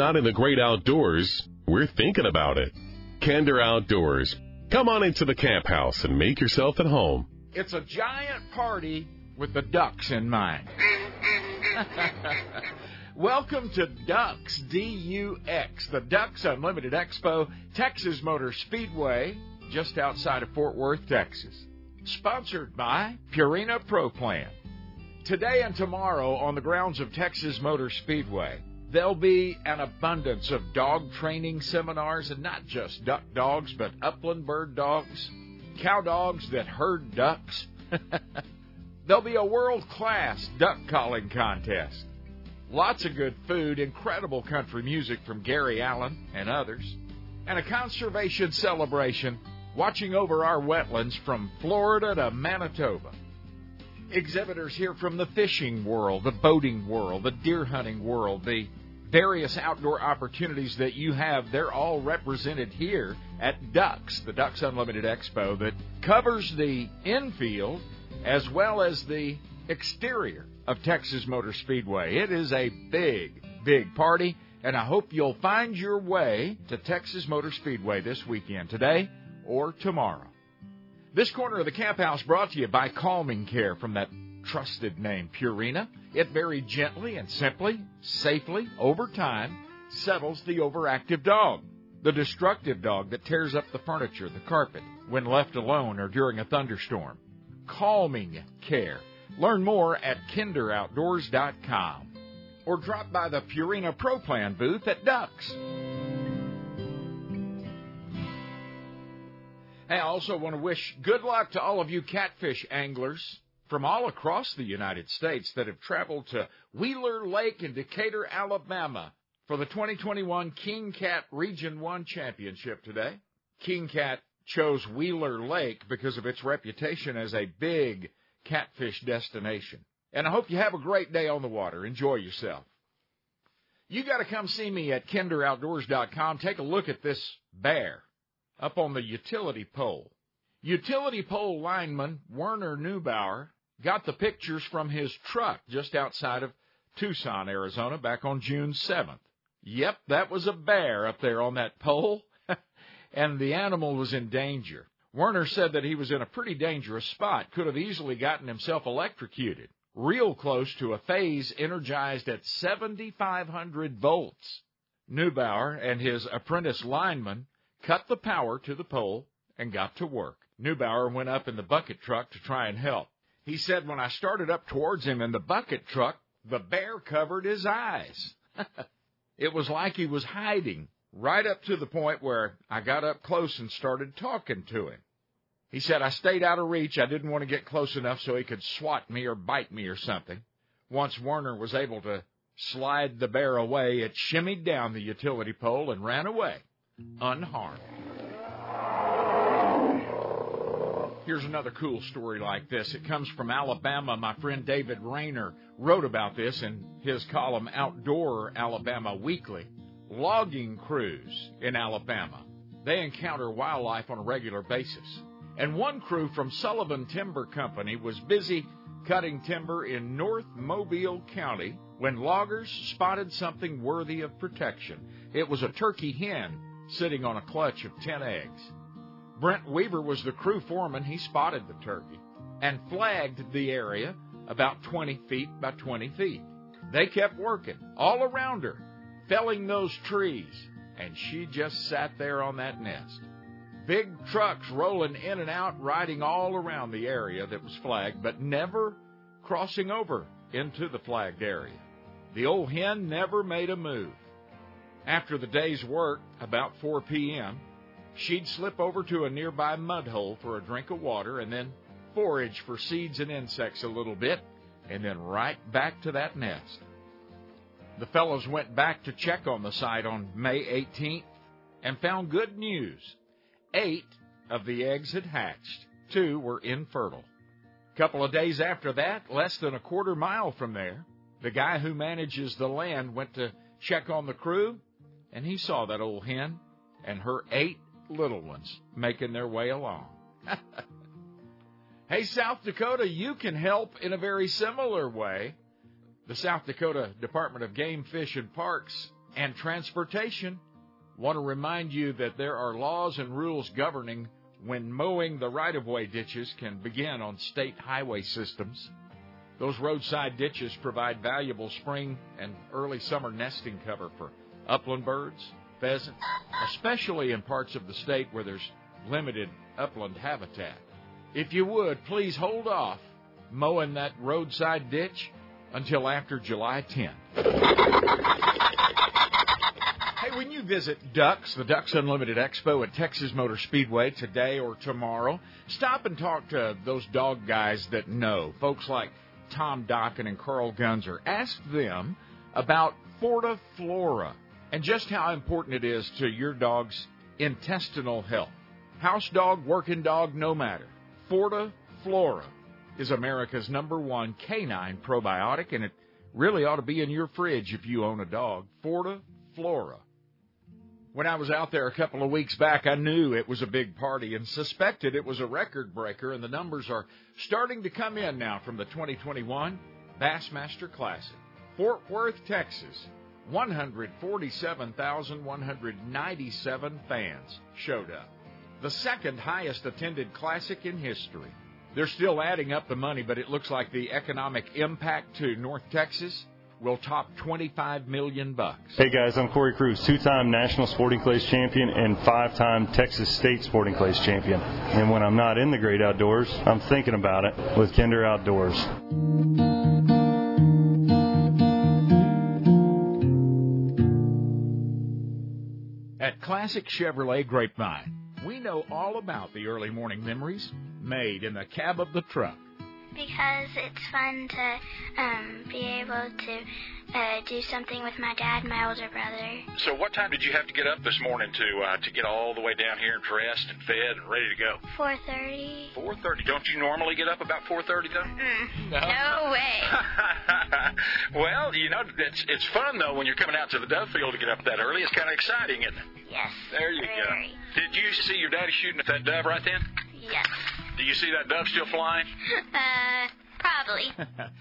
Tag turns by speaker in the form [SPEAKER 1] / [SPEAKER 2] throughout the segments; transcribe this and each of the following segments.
[SPEAKER 1] not in the great outdoors, we're thinking about it. Kinder Outdoors. Come on into the camp house and make yourself at home.
[SPEAKER 2] It's a giant party with the ducks in mind. Welcome to Ducks, D-U-X, the Ducks Unlimited Expo, Texas Motor Speedway, just outside of Fort Worth, Texas. Sponsored by Purina Pro Plan. Today and tomorrow on the grounds of Texas Motor Speedway, there'll be an abundance of dog training seminars, and not just duck dogs, but upland bird dogs, cow dogs that herd ducks. there'll be a world class duck calling contest Lots of good food, incredible country music from Gary Allan and others, and a conservation celebration watching over our wetlands from Florida to Manitoba. Exhibitors here from the fishing world, the boating world, the deer hunting world, the various outdoor opportunities that you have, they're all represented here at Ducks, the Ducks Unlimited Expo that covers the infield as well as the exterior of Texas Motor Speedway. It is a big, big party, and I hope you'll find your way to Texas Motor Speedway this weekend, today or tomorrow. This corner of the camp house brought to you by Calming Care from that trusted name, Purina. It very gently and simply, safely, over time, settles the overactive dog, the destructive dog that tears up the furniture, the carpet, when left alone or during a thunderstorm. Calming Care Learn more at kinderoutdoors.com or drop by the Purina Pro Plan booth at Ducks. Hey, I also want to wish good luck to all of you catfish anglers from all across the United States that have traveled to Wheeler Lake in Decatur, Alabama for the 2021 King Cat Region 1 Championship today. King Cat chose Wheeler Lake because of its reputation as a big catfish destination. And I hope you have a great day on the water. Enjoy yourself. You got to come see me at kinderoutdoors.com. Take a look at this bear up on the utility pole. Utility pole lineman Werner Neubauer got the pictures from his truck just outside of Tucson, Arizona back on June 7th. Yep, that was a bear up there on that pole, and the animal was in danger. Werner said that he was in a pretty dangerous spot, could have easily gotten himself electrocuted, real close to a phase energized at 7,500 volts. Neubauer and his apprentice lineman cut the power to the pole and got to work. Neubauer went up in the bucket truck to try and help. He said when I started up towards him in the bucket truck, the bear covered his eyes. it was like he was hiding right up to the point where I got up close and started talking to him. He said, I stayed out of reach. I didn't want to get close enough so he could swat me or bite me or something. Once Werner was able to slide the bear away, it shimmied down the utility pole and ran away, unharmed. Here's another cool story like this. It comes from Alabama. My friend David Rainer wrote about this in his column Outdoor Alabama Weekly logging crews in Alabama. They encounter wildlife on a regular basis. And one crew from Sullivan Timber Company was busy cutting timber in North Mobile County when loggers spotted something worthy of protection. It was a turkey hen sitting on a clutch of 10 eggs. Brent Weaver was the crew foreman. He spotted the turkey and flagged the area about 20 feet by 20 feet. They kept working all around her felling those trees, and she just sat there on that nest. Big trucks rolling in and out, riding all around the area that was flagged, but never crossing over into the flagged area. The old hen never made a move. After the day's work, about 4 p.m., she'd slip over to a nearby mud hole for a drink of water and then forage for seeds and insects a little bit, and then right back to that nest. The fellows went back to check on the site on May 18th and found good news. Eight of the eggs had hatched, two were infertile. A couple of days after that, less than a quarter mile from there, the guy who manages the land went to check on the crew, and he saw that old hen and her eight little ones making their way along. hey, South Dakota, you can help in a very similar way the South Dakota Department of Game, Fish, and Parks and transportation. Want to remind you that there are laws and rules governing when mowing the right of way ditches can begin on state highway systems. Those roadside ditches provide valuable spring and early summer nesting cover for upland birds, pheasants, especially in parts of the state where there's limited upland habitat. If you would, please hold off mowing that roadside ditch until after July 10th. Hey, when you visit Ducks, the Ducks Unlimited Expo at Texas Motor Speedway today or tomorrow, stop and talk to those dog guys that know, folks like Tom Dokken and Carl Gunzer. Ask them about Fortiflora and just how important it is to your dog's intestinal health. House dog, working dog, no matter. Forta Flora is America's number one canine probiotic, and it really ought to be in your fridge if you own a dog. Forta Flora. When I was out there a couple of weeks back, I knew it was a big party and suspected it was a record breaker, and the numbers are starting to come in now from the 2021 Bassmaster Classic. Fort Worth, Texas. 147,197 fans showed up. The second highest attended classic in history. They're still adding up the money, but it looks like the economic impact to North Texas will top 25 million bucks.
[SPEAKER 3] Hey guys, I'm Corey Cruz, two-time national sporting clays champion and five-time Texas State sporting clays champion. And when I'm not in the great outdoors, I'm thinking about it with Kinder Outdoors.
[SPEAKER 2] Classic Chevrolet Grapevine, we know all about the early morning memories made in the cab of the truck
[SPEAKER 4] because it's fun to um, be able to uh, do something with my dad, my older brother.
[SPEAKER 5] So, what time did you have to get up this morning to uh, to get all the way down here and dressed and fed and ready to go?
[SPEAKER 4] Four thirty.
[SPEAKER 5] Four thirty. Don't you normally get up about four thirty though?
[SPEAKER 4] Mm, no. no way.
[SPEAKER 5] well, you know it's it's fun though when you're coming out to the dove field to get up that early. It's kind of exciting, isn't it?
[SPEAKER 4] Yes.
[SPEAKER 5] There you
[SPEAKER 4] very.
[SPEAKER 5] go. Did you see your daddy shooting at that dove right then?
[SPEAKER 4] Yes.
[SPEAKER 5] Do you see that dove still flying?
[SPEAKER 4] Uh, probably.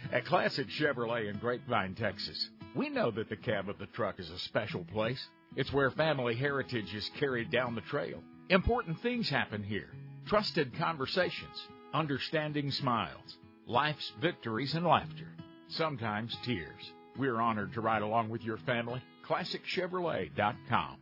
[SPEAKER 2] At Classic Chevrolet in Grapevine, Texas, we know that the cab of the truck is a special place. It's where family heritage is carried down the trail. Important things happen here. Trusted conversations, understanding smiles, life's victories and laughter, sometimes tears. We're honored to ride along with your family. ClassicChevrolet.com.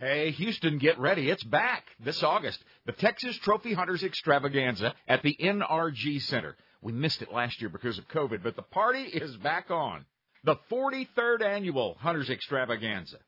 [SPEAKER 2] Hey, Houston, get ready. It's back this August. The Texas Trophy Hunters Extravaganza at the NRG Center. We missed it last year because of COVID, but the party is back on. The 43rd annual Hunters Extravaganza.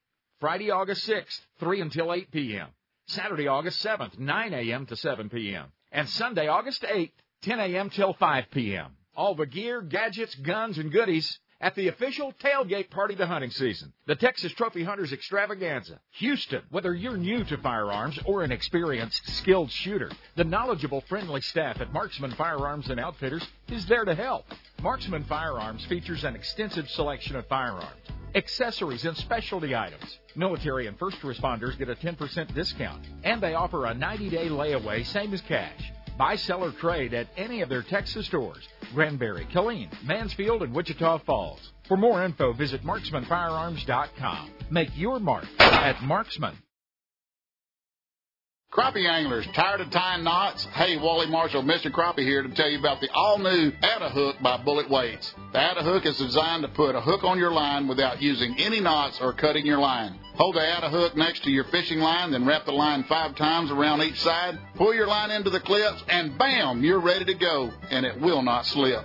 [SPEAKER 2] Friday, August 6th, 3 until 8 p.m. Saturday, August 7th, 9 a.m. to 7 p.m. And Sunday, August 8th, 10 a.m. till 5 p.m. All the gear, gadgets, guns, and goodies at the official tailgate party to hunting season, the Texas Trophy Hunters Extravaganza. Houston, whether you're new to firearms or an experienced, skilled shooter, the knowledgeable, friendly staff at Marksman Firearms and Outfitters is there to help. Marksman Firearms features an extensive selection of firearms, accessories, and specialty items. Military and first responders get a 10% discount, and they offer a 90 day layaway, same as cash. Buy, sell, or trade at any of their Texas stores Granbury, Killeen, Mansfield, and Wichita Falls. For more info, visit marksmanfirearms.com. Make your mark at Marksman.
[SPEAKER 6] Crappie anglers, tired of tying knots? Hey, Wally Marshall, Mr. Crappie here to tell you about the all-new Atta Hook by Bullet Weights. The Atta Hook is designed to put a hook on your line without using any knots or cutting your line. Hold the Atta Hook next to your fishing line, then wrap the line five times around each side. Pull your line into the clips, and bam, you're ready to go, and it will not slip.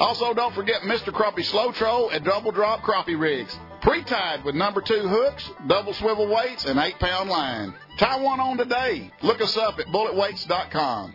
[SPEAKER 6] Also, don't forget Mr. Crappie Slow Troll and Double Drop Crappie Rigs. Pre-tied with number two hooks, double swivel weights, and eight pound line. Tie one on today. Look us up at bulletweights.com.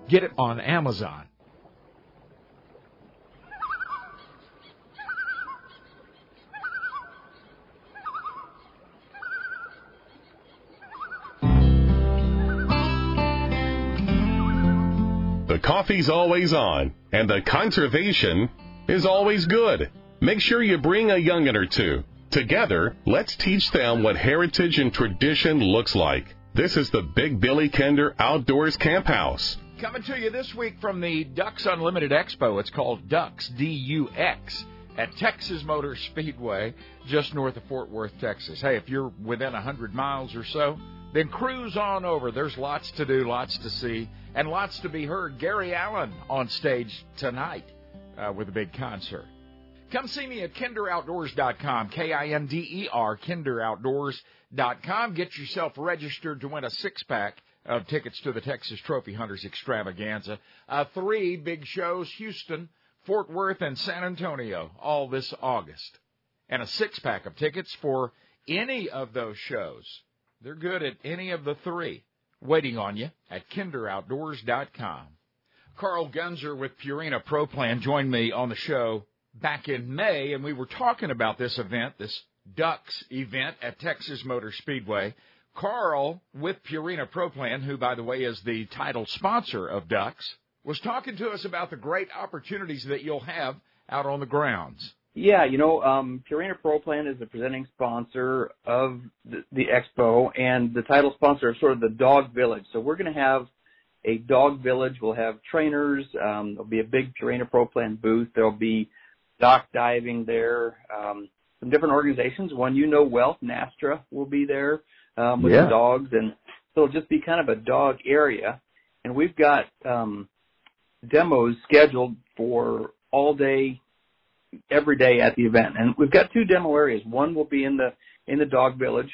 [SPEAKER 2] Get it on Amazon.
[SPEAKER 1] The coffee's always on, and the conservation is always good. Make sure you bring a youngin' or two. Together, let's teach them what heritage and tradition looks like. This is the Big Billy Kinder Outdoors Camp House.
[SPEAKER 2] Coming to you this week from the Ducks Unlimited Expo. It's called Ducks, D-U-X, at Texas Motor Speedway, just north of Fort Worth, Texas. Hey, if you're within 100 miles or so, then cruise on over. There's lots to do, lots to see, and lots to be heard. Gary Allan on stage tonight uh, with a big concert. Come see me at kinderoutdoors.com, K-I-N-D-E-R, kinderoutdoors.com. Get yourself registered to win a six-pack of tickets to the Texas Trophy Hunters Extravaganza. Uh, three big shows, Houston, Fort Worth, and San Antonio, all this August. And a six-pack of tickets for any of those shows. They're good at any of the three. Waiting on you at kinderoutdoors.com. Carl Gunzer with Purina Pro Plan joined me on the show back in May, and we were talking about this event, this Ducks event at Texas Motor Speedway. Carl with Purina Pro Plan, who, by the way, is the title sponsor of Ducks, was talking to us about the great opportunities that you'll have out on the grounds.
[SPEAKER 7] Yeah, you know, um, Purina Pro Plan is the presenting sponsor of the, the expo and the title sponsor of sort of the Dog Village. So we're going to have a dog village. We'll have trainers. Um, there'll be a big Purina Pro Plan booth. There'll be dock diving there. Um, some different organizations. One you know well, Nastra will be there um, with
[SPEAKER 8] Yeah.
[SPEAKER 7] the dogs, and so it'll just be kind of a dog area. And we've got um, demos scheduled for all day, every day at the event. And we've got two demo areas. One will be in the in the dog village,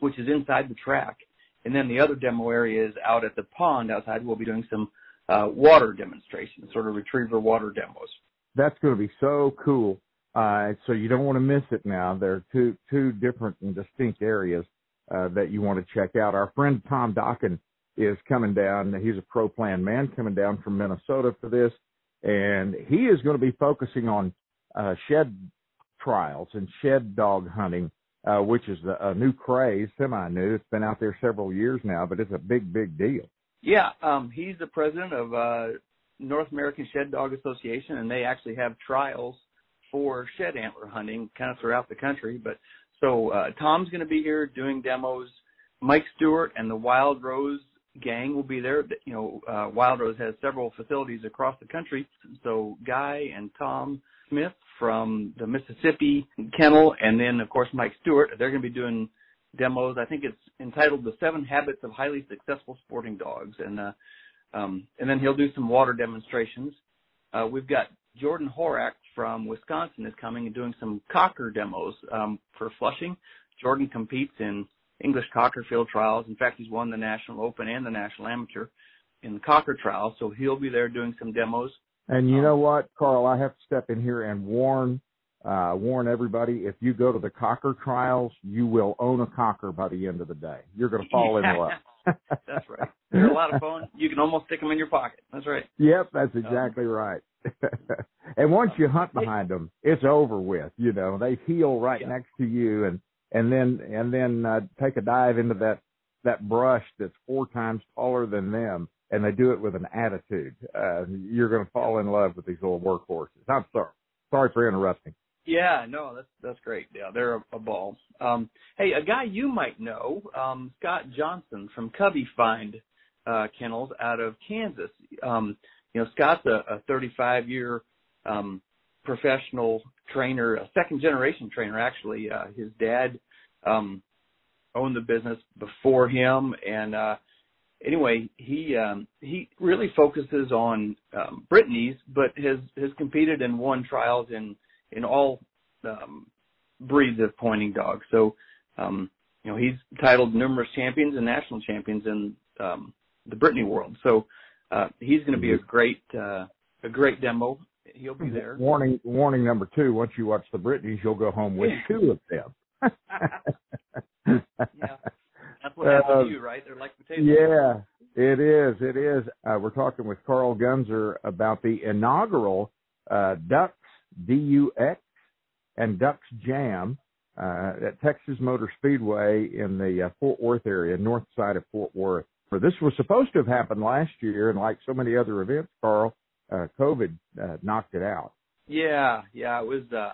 [SPEAKER 7] which is inside the track, and then the other demo area is out at the pond outside. We'll be doing some uh, water demonstrations, sort of retriever water demos.
[SPEAKER 8] That's going to be so cool. Uh, so you don't want to miss it now. There are two, two different and distinct areas, uh, that you want to check out. Our friend Tom Dokken is coming down. He's a pro plan man coming down from Minnesota for this. And he is going to be focusing on, uh, shed trials and shed dog hunting, uh, which is a, a new craze, semi new. It's been out there several years now, but it's a big, big deal.
[SPEAKER 7] Yeah, um, he's the president of uh, North American Shed Dog Association, and they actually have trials for shed antler hunting kind of throughout the country. But so uh, Tom's going to be here doing demos. Mike Stewart and the Wild Rose gang will be there. You know, uh, Wild Rose has several facilities across the country. So Guy and Tom Smith from the Mississippi Kennel, and then of course Mike Stewart. They're going to be doing demos. I think it's entitled "The Seven Habits of Highly Successful Sporting Dogs," and uh, um, and then he'll do some water demonstrations. Uh, we've got Jordan Horak from Wisconsin is coming and doing some cocker demos um, for Flushing. Jordan competes in English cocker field trials. In fact, he's won the National Open and the National Amateur in the cocker trials, so he'll be there doing some demos.
[SPEAKER 8] And you know what, Carl, I have to step in here and warn uh warn everybody if you go to the cocker trials, you will own a cocker by the end of the day. You're going to fall in love.
[SPEAKER 7] That's right. They're a lot of fun. You can almost stick them in your pocket. That's right.
[SPEAKER 8] Yep, that's exactly right. and once you hunt behind them, it's over with. You know, they heel right
[SPEAKER 7] Yeah.
[SPEAKER 8] next to you, and and then and then uh, take a dive into that that brush that's four times taller than them, and they do it with an attitude. Uh, you're going to fall in love with these little workhorses. I'm sorry. Sorry for interrupting.
[SPEAKER 7] Yeah, no, that's that's great. Yeah, they're a, a ball. Um, hey, a guy you might know, um, Scott Johnson from Cubby Find uh, Kennels out of Kansas. Um, you know, Scott's a, a 35 year um, professional trainer, a second generation trainer actually. Uh, his dad um, owned the business before him, and uh, anyway, he um, he really focuses on um, Brittany's, but has has competed and won trials in in all um, breeds of pointing dogs. So, um, you know, he's titled numerous champions and national champions in um, the Brittany world. So, uh, he's going to be a great uh, a great demo. He'll be there.
[SPEAKER 8] Warning, warning number two: once you watch the Brittany's, you'll go home with two of them.
[SPEAKER 7] yeah, that's what happens uh, to you, right? They're like potatoes.
[SPEAKER 8] Yeah, it is. It is. Uh, we're talking with Carl Gunzer about the inaugural uh, Ducks DUX and Ducks Jam uh, at Texas Motor Speedway in the uh, Fort Worth area, north side of Fort Worth. For this was supposed to have happened last year, and like so many other events, Carl, uh, COVID uh, knocked it out.
[SPEAKER 7] Yeah, yeah, it was. Uh,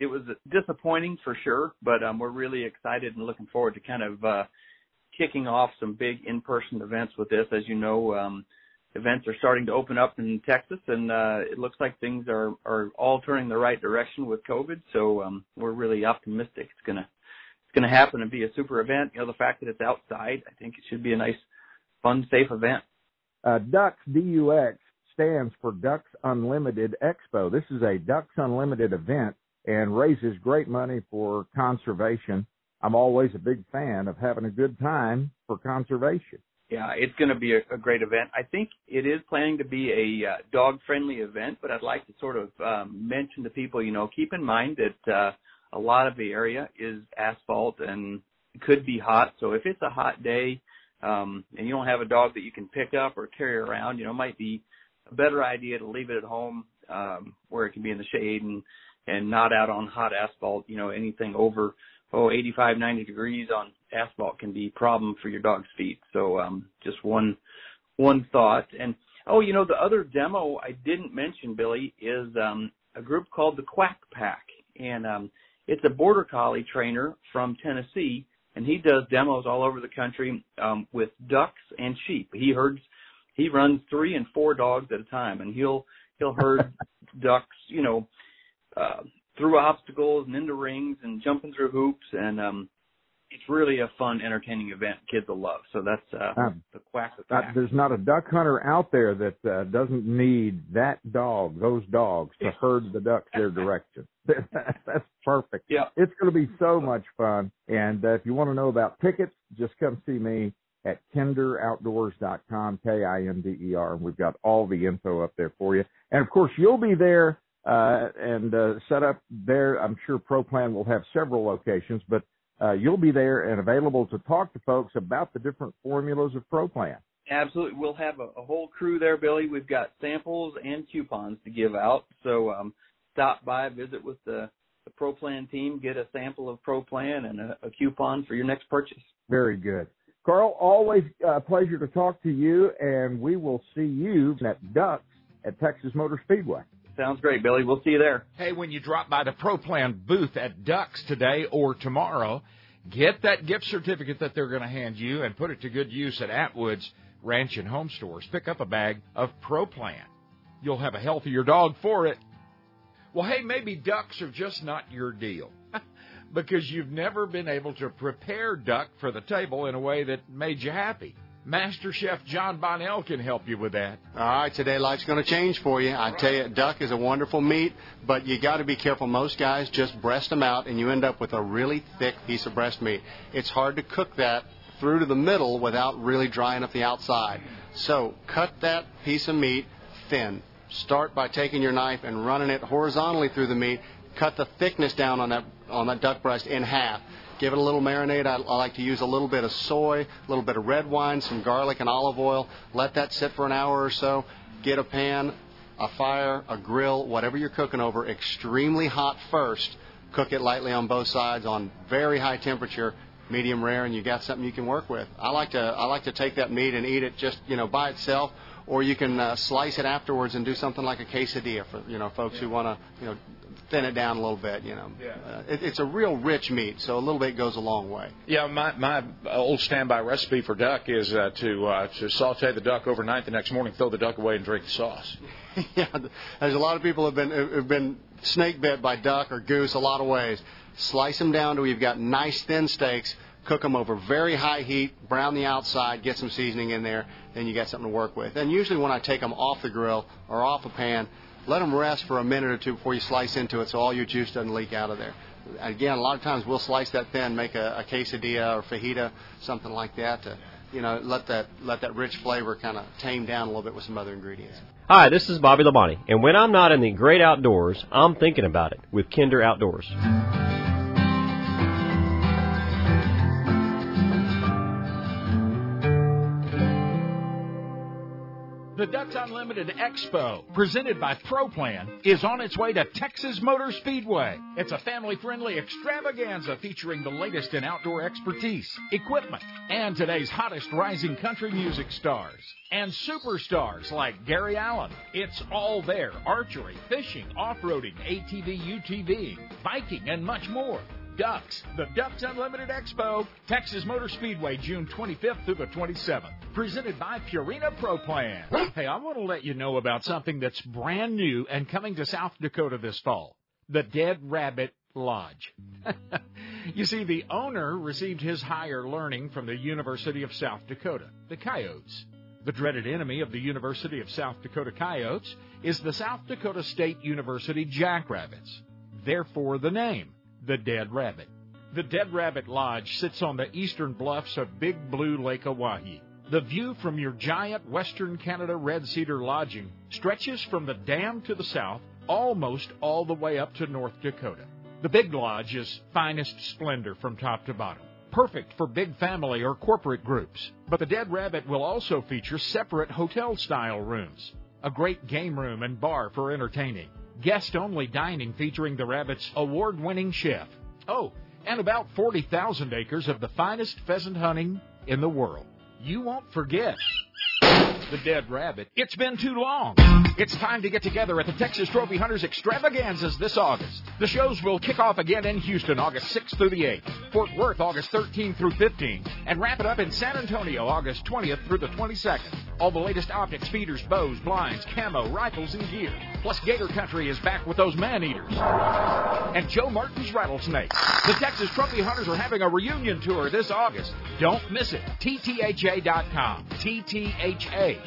[SPEAKER 7] it was disappointing for sure, but um, we're really excited and looking forward to kind of uh, kicking off some big in-person events with this. As you know, um, events are starting to open up in Texas, and uh, it looks like things are are all turning the right direction with COVID. So um, we're really optimistic it's gonna it's gonna happen and be a super event. You know, the fact that it's outside, I think it should be a nice, fun, safe event.
[SPEAKER 8] Uh, Ducks DUX stands for Ducks Unlimited Expo. This is a Ducks Unlimited event and raises great money for conservation. I'm always a big fan of having a good time for conservation
[SPEAKER 7] yeah, it's going to be a, a great event. I think it is planning to be a uh, dog friendly event, but I'd like to sort of um, mention to people, you know, keep in mind that uh, a lot of the area is asphalt and could be hot. So if it's a hot day um, and you don't have a dog that you can pick up or carry around, you know, it might be a better idea to leave it at home um, where it can be in the shade and and not out on hot asphalt. You know, anything over oh 85, 90 degrees on asphalt can be a problem for your dog's feet. So um, just one one thought. And oh, you know, the other demo I didn't mention, Billy, is um, a group called the Quack Pack, and um, it's a border collie trainer from Tennessee, and he does demos all over the country um, with ducks and sheep. He herds, he runs three and four dogs at a time, and he'll he'll herd ducks, you know, uh, through obstacles and into rings and jumping through hoops and um it's really a fun, entertaining event kids will love. So that's uh, um, the quack
[SPEAKER 8] uh, there's not a duck hunter out there that uh, doesn't need that dog, those dogs, to herd the ducks their direction. that's perfect.
[SPEAKER 7] Yeah,
[SPEAKER 8] it's going to be so much fun. And uh, if you want to know about tickets, just come see me at kinderoutdoors.com, K-I-N-D-E-R, and we've got all the info up there for you. And of course, you'll be there uh, and uh, set up there. I'm sure ProPlan will have several locations, but uh, you'll be there and available to talk to folks about the different formulas of ProPlan.
[SPEAKER 7] Absolutely. We'll have a, a whole crew there, Billy. We've got samples and coupons to give out. So um, stop by, visit with the, the ProPlan team, get a sample of ProPlan and a, a coupon for your next purchase.
[SPEAKER 8] Very good. Carl, always a pleasure to talk to you, and we will see you at Ducks at Texas Motor Speedway.
[SPEAKER 7] Sounds great, Billy. We'll see you there.
[SPEAKER 2] Hey, when you drop by the ProPlan booth at Ducks today or tomorrow, get that gift certificate that they're going to hand you and put it to good use at Atwood's Ranch and Home Stores. Pick up a bag of ProPlan. You'll have a healthier dog for it. Well, hey, maybe ducks are just not your deal because you've never been able to prepare duck for the table in a way that made you happy. Master Chef Jon Bonnell can help you with that.
[SPEAKER 9] All right, today life's going to change for you. I tell you, duck is a wonderful meat, but you got to be careful. Most guys just breast them out, and you end up with a really thick piece of breast meat. It's hard to cook that through to the middle without really drying up the outside. So cut that piece of meat thin. Start by taking your knife and running it horizontally through the meat. Cut the thickness down on that on that duck breast in half Give it a little marinade. I, I like to use a little bit of soy, a little bit of red wine, some garlic and olive oil. Let that sit for an hour or so. Get a pan, a fire, a grill, whatever you're cooking over, extremely hot first. Cook it lightly on both sides on very high temperature. medium rare, and you got something you can work with. I like to I like to take that meat and eat it just you know by itself, or you can uh, slice it afterwards and do something like a quesadilla for you know folks who want to you know thin it down a little bit. You know,
[SPEAKER 2] Yeah.
[SPEAKER 9] uh, it, it's a real rich meat, so a little bit goes a long way.
[SPEAKER 5] Yeah, my my old standby recipe for duck is uh, to uh, to saute the duck overnight. The next morning, throw the duck away and drink the sauce.
[SPEAKER 9] yeah, there's a lot of people have been have been snake bit by duck or goose a lot of ways. Slice them down to where you've got nice thin steaks. Cook them over very high heat, brown the outside, get some seasoning in there, then you got something to work with. And usually when I take them off the grill or off a pan, let them rest for a minute or two before you slice into it so all your juice doesn't leak out of there. Again, a lot of times we'll slice that thin, make a, a quesadilla or fajita, something like that to, you know, let that let that rich flavor kind of tame down a little bit with some other ingredients.
[SPEAKER 10] Hi, this is Bobby Labonte, and when I'm not in the great outdoors, I'm thinking about it with Kinder Outdoors.
[SPEAKER 2] The Ducks Unlimited Expo, presented by ProPlan, is on its way to Texas Motor Speedway. It's a family friendly extravaganza featuring the latest in outdoor expertise, equipment, and today's hottest rising country music stars. And superstars like Gary Allan. It's all there archery, fishing, off roading, ATV, UTV, biking, and much more. Ducks, the Ducks Unlimited Expo, Texas Motor Speedway, June 25th through the 27th. Presented by Purina Pro Plan. Hey, I want to let you know about something that's brand new and coming to South Dakota this fall the Dead Rabbit Lodge. you see, the owner received his higher learning from the University of South Dakota, the Coyotes. The dreaded enemy of the University of South Dakota Coyotes is the South Dakota State University Jackrabbits. Therefore, the name the Dead Rabbit. The Dead Rabbit Lodge sits on the eastern bluffs of Big Blue Lake Oahe. The view from your giant Western Canada Red Cedar lodging stretches from the dam to the south almost all the way up to North Dakota. The Big Lodge is finest splendor from top to bottom. Perfect for big family or corporate groups. But the Dead Rabbit will also feature separate hotel style rooms, a great game room and bar for entertaining, guest only dining featuring the Rabbit's award winning chef. Oh, and about 40,000 acres of the finest pheasant hunting in the world. You won't forget the dead rabbit. It's been too long. It's time to get together at the Texas Trophy Hunters Extravaganzas this August. The shows will kick off again in Houston August 6th through the 8th, Fort Worth August 13th through 15th, and wrap it up in San Antonio August 20th through the 22nd. All the latest optics, feeders, bows, blinds, camo, rifles, and gear. Plus, Gator Country is back with those man eaters. And Joe Martin's rattlesnakes. The Texas Trophy Hunters are having a reunion tour this August. Don't miss it. TTHA.com. TTHA.com.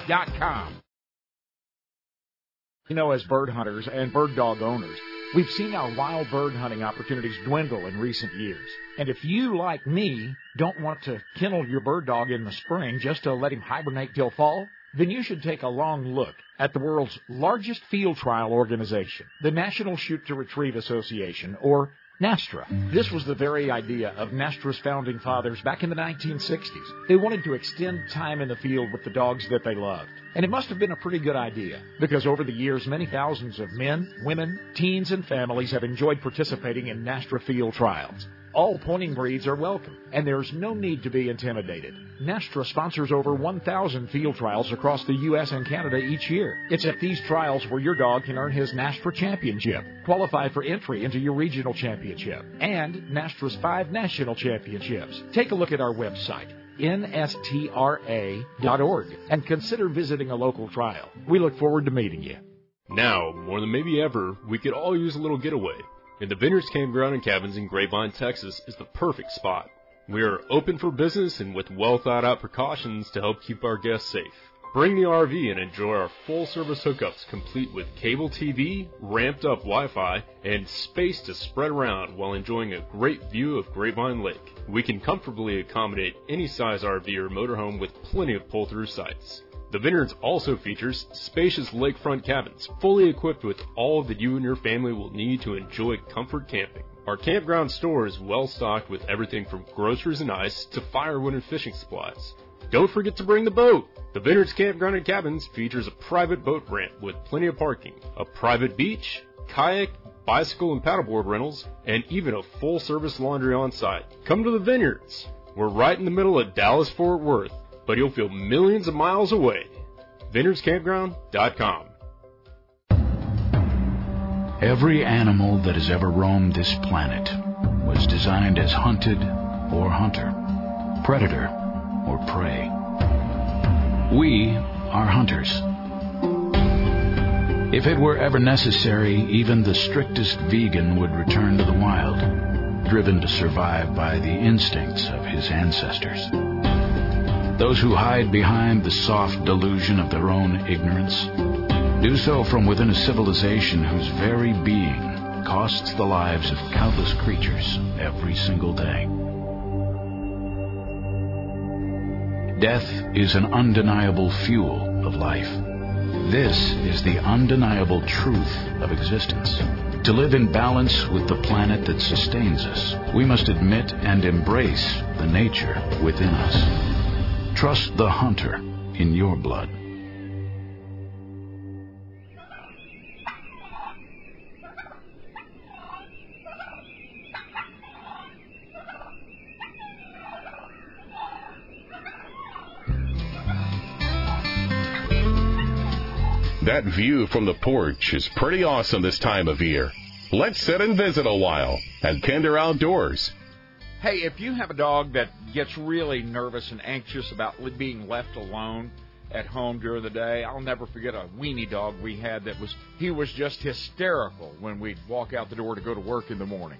[SPEAKER 2] You know, as bird hunters and bird dog owners, we've seen our wild bird hunting opportunities dwindle in recent years. And if you, like me, don't want to kennel your bird dog in the spring just to let him hibernate till fall, then you should take a long look at the world's largest field trial organization, the National Shoot to Retrieve Association, or NASTRA. This was the very idea of NASTRA's founding fathers back in the 1960s. They wanted to extend time in the field with the dogs that they loved. And it must have been a pretty good idea, because over the years, many thousands of men, women, teens, and families have enjoyed participating in NASTRA field trials. All pointing breeds are welcome, and there's no need to be intimidated. Nastra sponsors over 1,000 field trials across the U.S. and Canada each year. It's at these trials where your dog can earn his Nastra championship, qualify for entry into your regional championship, and Nastra's five national championships. Take a look at our website nstra.org and consider visiting a local trial. We look forward to meeting you.
[SPEAKER 11] Now, more than maybe ever, we could all use a little getaway. And the Vineyards Campground and Cabins in Grapevine, Texas is the perfect spot. We are open for business and with well thought out precautions to help keep our guests safe. Bring the RV and enjoy our full service hookups complete with cable TV, ramped up Wi-Fi, and space to spread around while enjoying a great view of Grapevine Lake. We can comfortably accommodate any size RV or motorhome with plenty of pull-through sites. The Vineyards also features spacious lakefront cabins, fully equipped with all that you and your family will need to enjoy comfort camping. Our campground store is well stocked with everything from groceries and ice to firewood and fishing supplies. Don't forget to bring the boat! The Vineyards Campground and Cabins features a private boat ramp with plenty of parking, a private beach, kayak, bicycle and paddleboard rentals, and even a full service laundry on site. Come to the Vineyards. We're right in the middle of Dallas Fort Worth, but you'll feel millions of miles away. VineyardsCampground.com.
[SPEAKER 12] Every animal that has ever roamed this planet was designed as hunted or hunter, predator or prey. We are hunters. If it were ever necessary, even the strictest vegan would return to the wild, driven to survive by the instincts of his ancestors. Those who hide behind the soft delusion of their own ignorance do so from within a civilization whose very being costs the lives of countless creatures every single day. Death is an undeniable fuel of life. This is the undeniable truth of existence. To live in balance with the planet that sustains us, we must admit and embrace the nature within us. Trust the hunter in your blood.
[SPEAKER 1] That view from the porch is pretty awesome this time of year. Let's sit and visit a while at Kinder Outdoors.
[SPEAKER 2] Hey, if you have a dog that gets really nervous and anxious about being left alone at home during the day, I'll never forget a weenie dog we had that was he was just hysterical when we'd walk out the door to go to work in the morning.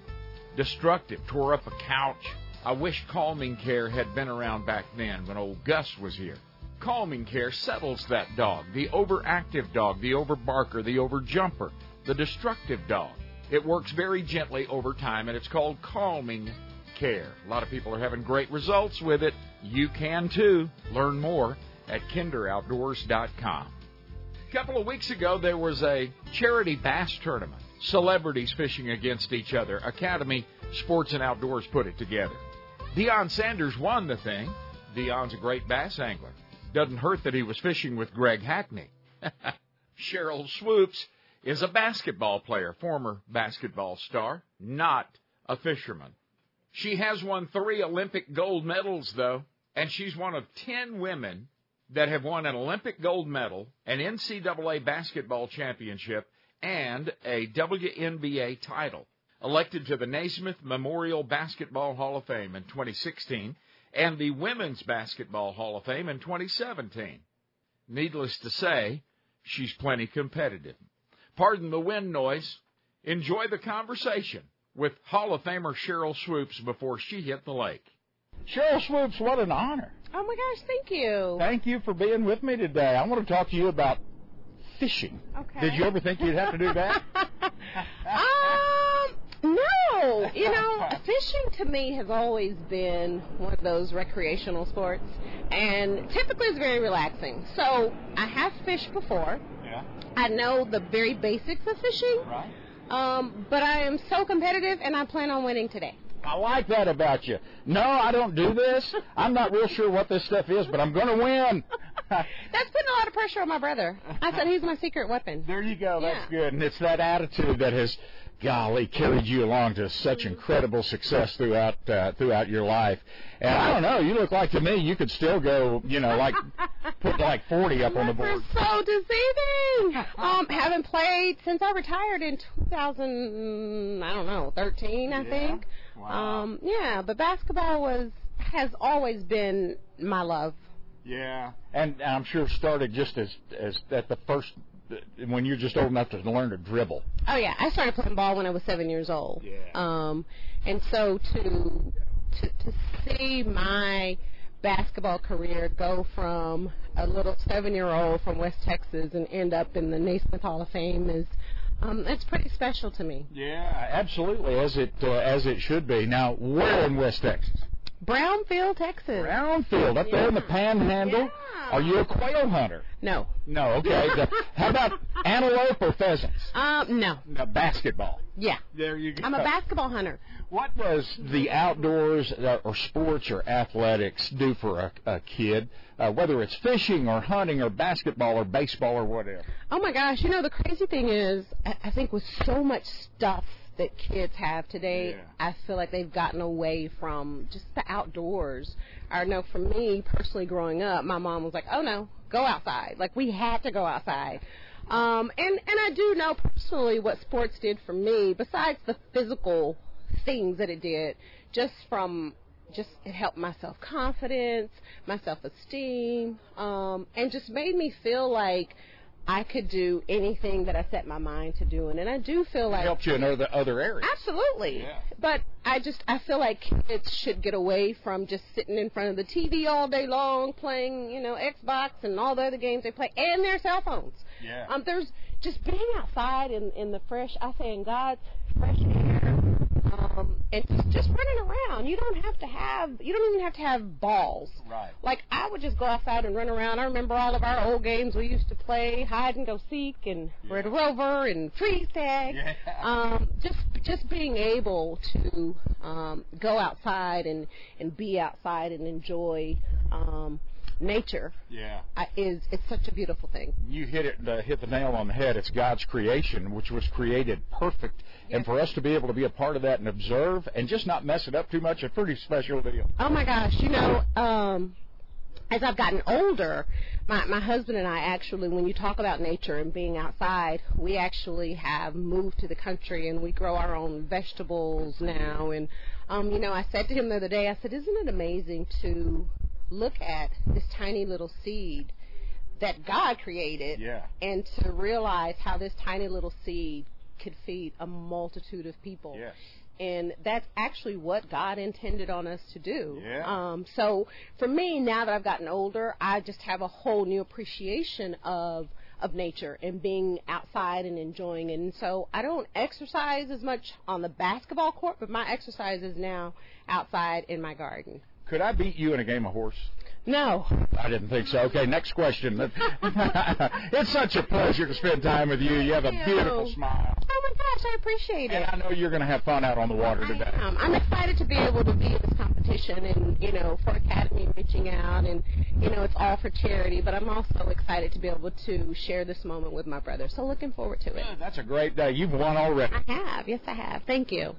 [SPEAKER 2] Destructive, tore up a couch. I wish calming care had been around back then when old Gus was here. Calming care settles that dog, the overactive dog, the overbarker, the overjumper, the destructive dog. It works very gently over time, and it's called calming care. A lot of people are having great results with it. You can too. Learn more at kinderoutdoors.com. A couple of weeks ago, there was a charity bass tournament. Celebrities fishing against each other. Academy Sports and Outdoors put it together. Deion Sanders won the thing. Deion's a great bass angler. Doesn't hurt that he was fishing with Greg Hackney. Sheryl Swoopes is a basketball player, former basketball star, not a fisherman. She has won three Olympic gold medals, though, and she's one of ten women that have won an Olympic gold medal, an NCAA basketball championship, and a WNBA title. Elected to the Naismith Memorial Basketball Hall of Fame in 2016 and the Women's Basketball Hall of Fame in 2017. Needless to say, she's plenty competitive. Pardon the wind noise. Enjoy the conversation with Hall of Famer Sheryl Swoopes before she hit the lake.
[SPEAKER 8] Sheryl Swoopes, what an honor.
[SPEAKER 13] Oh my gosh, thank you.
[SPEAKER 8] Thank you for being with me today. I want to talk to you about fishing.
[SPEAKER 13] Okay.
[SPEAKER 8] Did you ever think you'd have to do that?
[SPEAKER 13] um, no. You know, fishing to me has always been one of those recreational sports, and typically it's very relaxing. So I have fished before.
[SPEAKER 8] Yeah.
[SPEAKER 13] I know the very basics of fishing.
[SPEAKER 8] Right.
[SPEAKER 13] Um, but I am so competitive, and I plan on winning today.
[SPEAKER 8] I like that about you. No, I don't do this. I'm not real sure what this stuff is, but I'm going to win.
[SPEAKER 13] That's putting a lot of pressure on my brother. I said he's my secret weapon.
[SPEAKER 8] There you go. That's
[SPEAKER 13] Yeah.
[SPEAKER 8] good. And it's that attitude that has, golly, carried you along to such incredible success throughout uh, throughout your life. And I don't know. You look like to me you could still go, you know, like put like 40 up on the board.
[SPEAKER 13] so deceiving. Um, haven't played since I retired in 2000. I don't know, 13, I think.
[SPEAKER 8] Wow.
[SPEAKER 13] Um, yeah, but basketball was has always been my love.
[SPEAKER 8] Yeah. And I'm sure started just as as at the first when you're just old enough to learn to dribble.
[SPEAKER 13] Oh yeah, I started playing ball when I was seven years old.
[SPEAKER 8] Yeah.
[SPEAKER 13] Um, and so to to to see my basketball career go from a little seven year old from West Texas and end up in the Naismith Hall of Fame is um, it's pretty special to me.
[SPEAKER 8] Yeah, absolutely, as it uh, as it should be. Now, where in West Texas?
[SPEAKER 13] Brownfield, Texas.
[SPEAKER 14] Brownfield, up there in the Panhandle. Are you a quail hunter?
[SPEAKER 13] No.
[SPEAKER 14] No. Okay. The- how about antelope or pheasants?
[SPEAKER 13] Um, no.
[SPEAKER 14] No, basketball.
[SPEAKER 13] Yeah.
[SPEAKER 14] There you go.
[SPEAKER 13] I'm a basketball hunter.
[SPEAKER 14] What does the outdoors uh, or sports or athletics do for a, a kid, uh, whether it's fishing or hunting or basketball or baseball or whatever?
[SPEAKER 13] Oh my gosh, you know the crazy thing is, I I think with so much stuff that kids have today, I feel like they've gotten away from just the outdoors. I know for me personally, growing up, my mom was like, "Oh no, go outside." Like we had to go outside. Um, and and I do know personally what sports did for me, besides the physical things that it did, just from just it helped my self confidence, my self esteem, um, and just made me feel like I could do anything that I set my mind to doing. And I do feel like
[SPEAKER 14] Helped you in other other areas.
[SPEAKER 13] Absolutely. But I just I feel like kids should get away from just sitting in front of the TV all day long playing, you know, Xbox and all the other games they play and their cell phones.
[SPEAKER 14] Yeah.
[SPEAKER 13] Um there's just being outside in in the fresh I say in God's fresh air. Um and just just running around. You don't have to have you don't even have to have balls.
[SPEAKER 14] Right.
[SPEAKER 13] Like I would just go outside and run around. I remember all of our old games we used to play, hide and go seek and Red Rover and freeze tag. Yeah. Um, just just being able to um, go outside and and be outside and enjoy um, nature
[SPEAKER 14] Yeah.
[SPEAKER 13] I, is it's such a beautiful thing.
[SPEAKER 14] You hit it, uh, hit the nail on the head. It's God's creation, which was created perfect, and for us to be able to be a part of that and observe and just not mess it up too much, a pretty special deal.
[SPEAKER 13] Oh my gosh, you know, um as I've gotten older, my my husband and I actually when you talk about nature and being outside, we actually have moved to the country and we grow our own vegetables now and um you know, I said to him the other day, I said, "Isn't it amazing to look at this tiny little seed that God created
[SPEAKER 14] Yeah.
[SPEAKER 13] and to realize how this tiny little seed could feed a multitude of people."
[SPEAKER 14] Yes.
[SPEAKER 13] and that's actually what God intended on us to do.
[SPEAKER 14] Yeah.
[SPEAKER 13] Um, so for me, now that I've gotten older, I just have a whole new appreciation of of nature and being outside and enjoying it. And so I don't exercise as much on the basketball court, but my exercise is now outside in my garden.
[SPEAKER 14] Could I beat you in a game of horse?
[SPEAKER 13] No.
[SPEAKER 14] I didn't think so. Okay, next question. it's such a pleasure to spend time with you. You have a beautiful smile.
[SPEAKER 13] Oh my gosh, I appreciate it.
[SPEAKER 14] And I know you're going to have fun out on the water today.
[SPEAKER 13] Um, I'm excited to be able to be in this competition and, you know, for Academy reaching out and, you know, it's all for charity, but I'm also excited to be able to share this moment with my brother. So looking forward to it.
[SPEAKER 14] That's a great day. You've won already.
[SPEAKER 13] I have. Yes, I have. Thank you.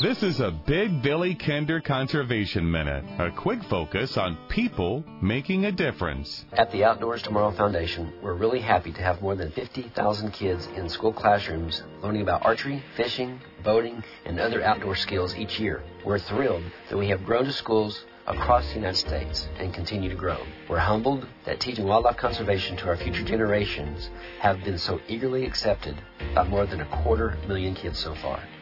[SPEAKER 15] This is a Big Billy Kinder Conservation Minute, a quick focus on people making a difference.
[SPEAKER 16] At the Outdoors Tomorrow Foundation, we're really happy to have more than 50,000 kids in school classrooms learning about archery, fishing, boating, and other outdoor skills each year. We're thrilled that we have grown to schools across the United States and continue to grow. We're humbled that teaching wildlife conservation to our future generations have been so eagerly accepted by more than a quarter million kids so far.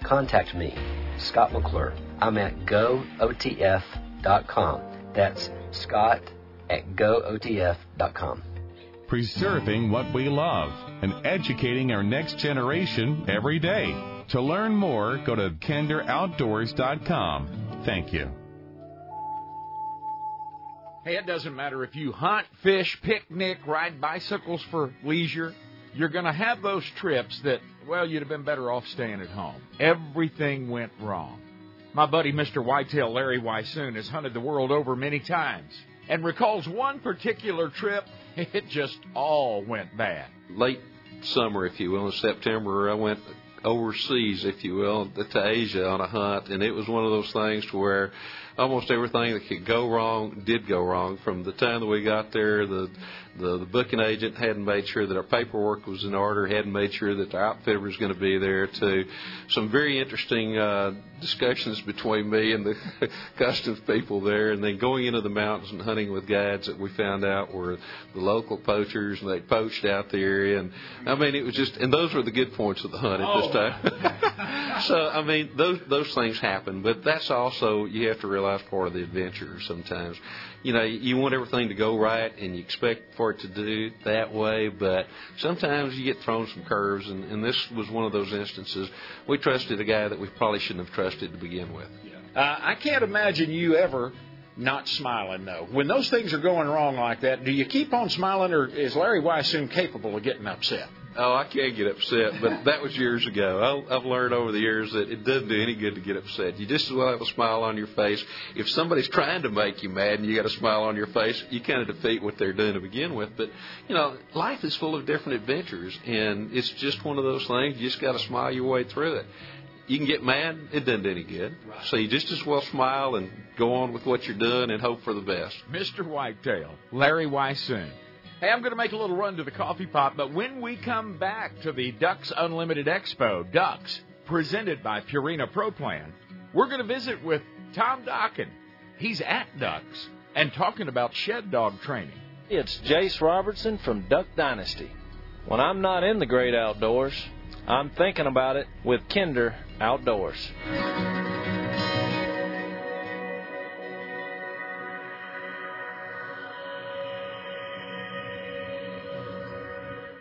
[SPEAKER 16] contact me, Scott McClure. I'm at gootf.com. That's Scott at gootf.com.
[SPEAKER 15] Preserving what we love and educating our next generation every day. To learn more, go to kinderoutdoors.com. Thank you.
[SPEAKER 2] Hey, it doesn't matter if you hunt, fish, picnic, ride bicycles for leisure. You're going to have those trips that, well, you'd have been better off staying at home. Everything went wrong. My buddy, Mr. Whitetail Larry Weishuhn, has hunted the world over many times and recalls one particular trip. It just all went bad.
[SPEAKER 17] late summer, if you will, in September, I went overseas, if you will, to Asia on a hunt, and it was one of those things where almost everything that could go wrong did go wrong. From the time that we got there, the the, the booking agent hadn't made sure that our paperwork was in order, hadn't made sure that the outfitter was going to be there, to some very interesting uh, discussions between me and the customs people there, and then going into the mountains and hunting with guides that we found out were the local poachers, and they poached out the area. And I mean, it was just, and those were the good points of the hunt at this time. so I mean, those those things happen, but that's also you have to realize part of the adventure sometimes you know, you want everything to go right and you expect for it to do that way, but sometimes you get thrown some curves, and, and this was one of those instances. We trusted a guy that we probably shouldn't have trusted to begin with.
[SPEAKER 5] Uh, I can't imagine you ever not smiling though. When those things are going wrong like that, do you keep on smiling, or is Larry Weishuhn capable of getting upset?
[SPEAKER 17] Oh, I can't get upset, but that was years ago. I, I've learned over the years that it doesn't do any good to get upset. You just as well have a smile on your face. If somebody's trying to make you mad and you got a smile on your face, you kind of defeat what they're doing to begin with. But you know, life is full of different adventures, and it's just one of those things. You just got to smile your way through it. You can get mad; it doesn't do any good. Right. So you just as well smile and go on with what you're doing and hope for the best.
[SPEAKER 2] Mr. Whitetail, Larry Weishuhn. Hey, I'm going to make a little run to the coffee pot, but when we come back to the Ducks Unlimited Expo, Ducks, presented by Purina Pro Plan, we're going to visit with Tom Dokken. He's at Ducks and talking about shed dog training.
[SPEAKER 18] It's Jase Robertson from Duck Dynasty. When I'm not in the great outdoors, I'm thinking about it with Kinder Outdoors.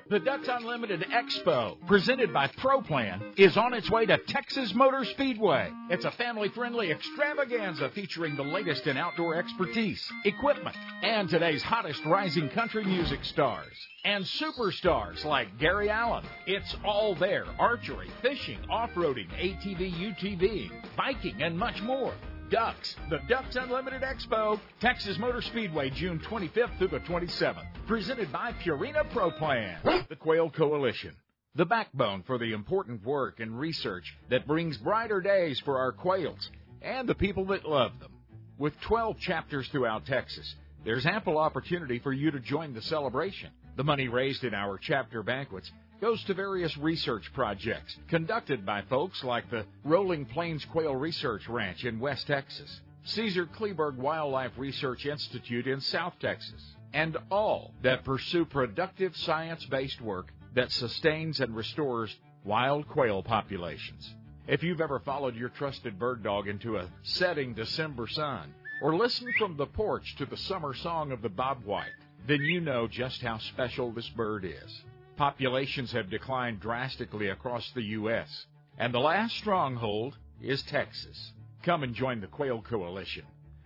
[SPEAKER 2] The Ducks Unlimited Expo, presented by ProPlan, is on its way to Texas Motor Speedway. It's a family friendly extravaganza featuring the latest in outdoor expertise, equipment, and today's hottest rising country music stars. And superstars like Gary Allan. It's all there archery, fishing, off roading, ATV, UTV, biking, and much more. Ducks, the Ducks Unlimited Expo, Texas Motor Speedway, June 25th through the 27th. Presented by Purina Pro Plan, the Quail Coalition. The backbone for the important work and research that brings brighter days for our quails and the people that love them. With 12 chapters throughout Texas, there's ample opportunity for you to join the celebration. The money raised in our chapter banquets goes to various research projects conducted by folks like the Rolling Plains Quail Research Ranch in West Texas, Caesar Kleberg Wildlife Research Institute in South Texas, and all that pursue productive science based work that sustains and restores wild quail populations. If you've ever followed your trusted bird dog into a setting December sun, or listened from the porch to the summer song of the bobwhite, then you know just how special this bird is. Populations have declined drastically across the U.S., and the last stronghold is Texas. Come and join the Quail Coalition.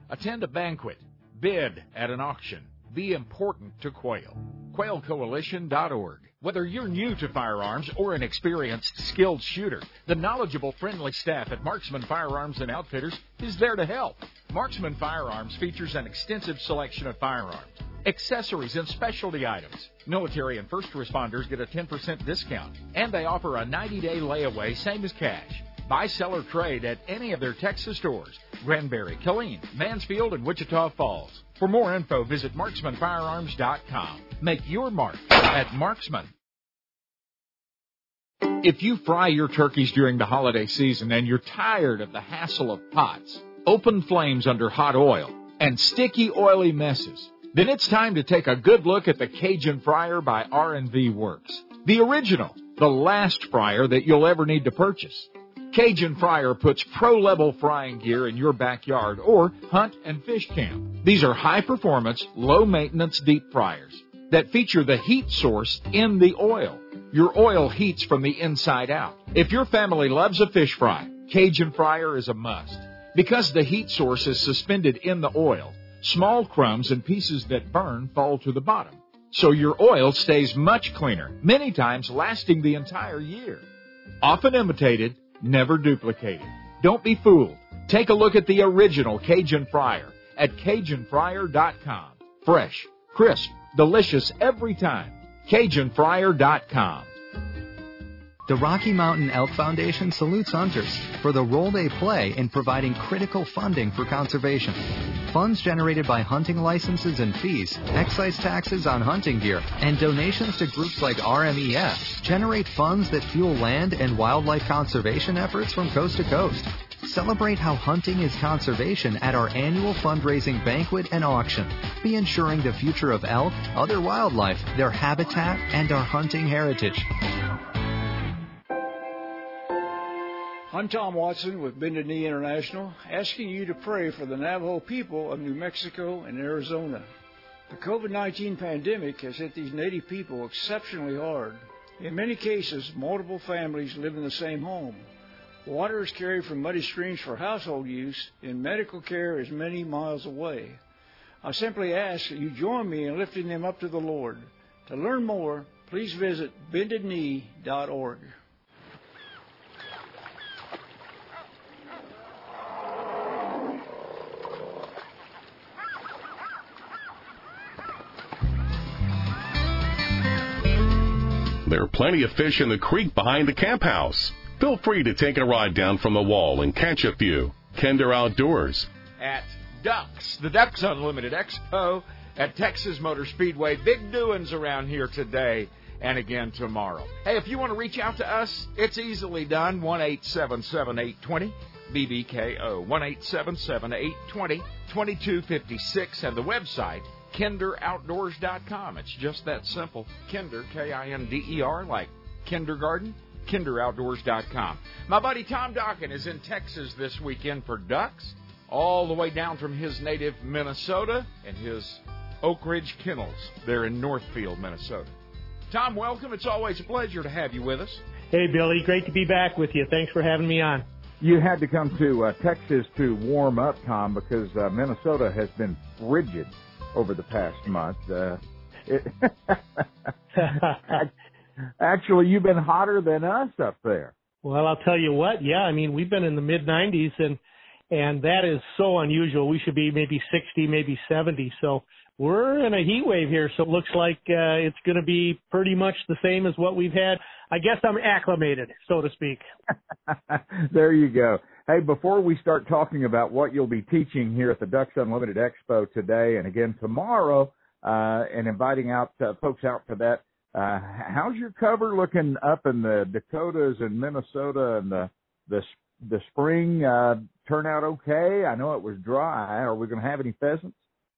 [SPEAKER 2] Attend a banquet, bid at an auction, be important to quail. QuailCoalition.org. Whether you're new to firearms or an experienced, skilled shooter, the knowledgeable, friendly staff at Marksman Firearms and Outfitters is there to help. Marksman Firearms features an extensive selection of firearms accessories, and specialty items. Military and first responders get a 10% discount, and they offer a 90 day layaway, same as cash. Buy, sell, or trade at any of their Texas stores Granbury, Killeen, Mansfield, and Wichita Falls. For more info, visit marksmanfirearms.com. Make your mark at Marksman. If you fry your turkeys during the holiday season and you're tired of the hassle of pots, open flames under hot oil, and sticky oily messes, then it's time to take a good look at the Cajun Fryer by R&V Works. The original, the last fryer that you'll ever need to purchase. Cajun Fryer puts pro-level frying gear in your backyard or hunt and fish camp. These are high performance, low maintenance deep fryers that feature the heat source in the oil. Your oil heats from the inside out. If your family loves a fish fry, Cajun Fryer is a must. Because the heat source is suspended in the oil, Small crumbs and pieces that burn fall to the bottom. So your oil stays much cleaner, many times lasting the entire year. Often imitated, never duplicated. Don't be fooled. Take a look at the original Cajun Fryer at CajunFryer.com. Fresh, crisp, delicious every time. CajunFryer.com.
[SPEAKER 19] The Rocky Mountain Elk Foundation salutes hunters for the role they play in providing critical funding for conservation. Funds generated by hunting licenses and fees, excise taxes on hunting gear, and donations to groups like RMEF generate funds that fuel land and wildlife conservation efforts from coast to coast. Celebrate how hunting is conservation at our annual fundraising banquet and auction. Be ensuring the future of elk, other wildlife, their habitat, and our hunting heritage.
[SPEAKER 20] I'm Tom Watson with Bended Knee International, asking you to pray for the Navajo people of New Mexico and Arizona. The COVID 19 pandemic has hit these native people exceptionally hard. In many cases, multiple families live in the same home. Water is carried from muddy streams for household use, and medical care is many miles away. I simply ask that you join me in lifting them up to the Lord. To learn more, please visit bendedknee.org.
[SPEAKER 1] There are plenty of fish in the creek behind the camp house. Feel free to take a ride down from the wall and catch a few. Kinder Outdoors.
[SPEAKER 2] At Ducks, the Ducks Unlimited Expo at Texas Motor Speedway. Big doings around here today and again tomorrow. Hey, if you want to reach out to us, it's easily done. 1 877 820 BBKO. 1 877 820 2256 and the website kinderoutdoors.com. It's just that simple. Kinder, K I N D E R, like kindergarten, kinderoutdoors.com. My buddy Tom Dokken is in Texas this weekend for ducks, all the way down from his native Minnesota and his Oak Ridge Kennels there in Northfield, Minnesota. Tom, welcome. It's always a pleasure to have you with us.
[SPEAKER 21] Hey, Billy. Great to be back with you. Thanks for having me on.
[SPEAKER 8] You had to come to uh, Texas to warm up, Tom, because uh, Minnesota has been frigid over the past month. Uh, it Actually, you've been hotter than us up there.
[SPEAKER 21] Well, I'll tell you what. Yeah, I mean, we've been in the mid 90s, and and that is so unusual. We should be maybe 60, maybe 70. So we're in a heat wave here. So it looks like uh, it's going to be pretty much the same as what we've had. I guess I'm acclimated, so to speak.
[SPEAKER 8] there you go. Hey, before we start talking about what you'll be teaching here at the Ducks Unlimited Expo today and again tomorrow, uh, and inviting out uh, folks out for that, uh, how's your cover looking up in the Dakotas and Minnesota and the the the spring uh, turn out okay? I know it was dry. Are we going to have any pheasants?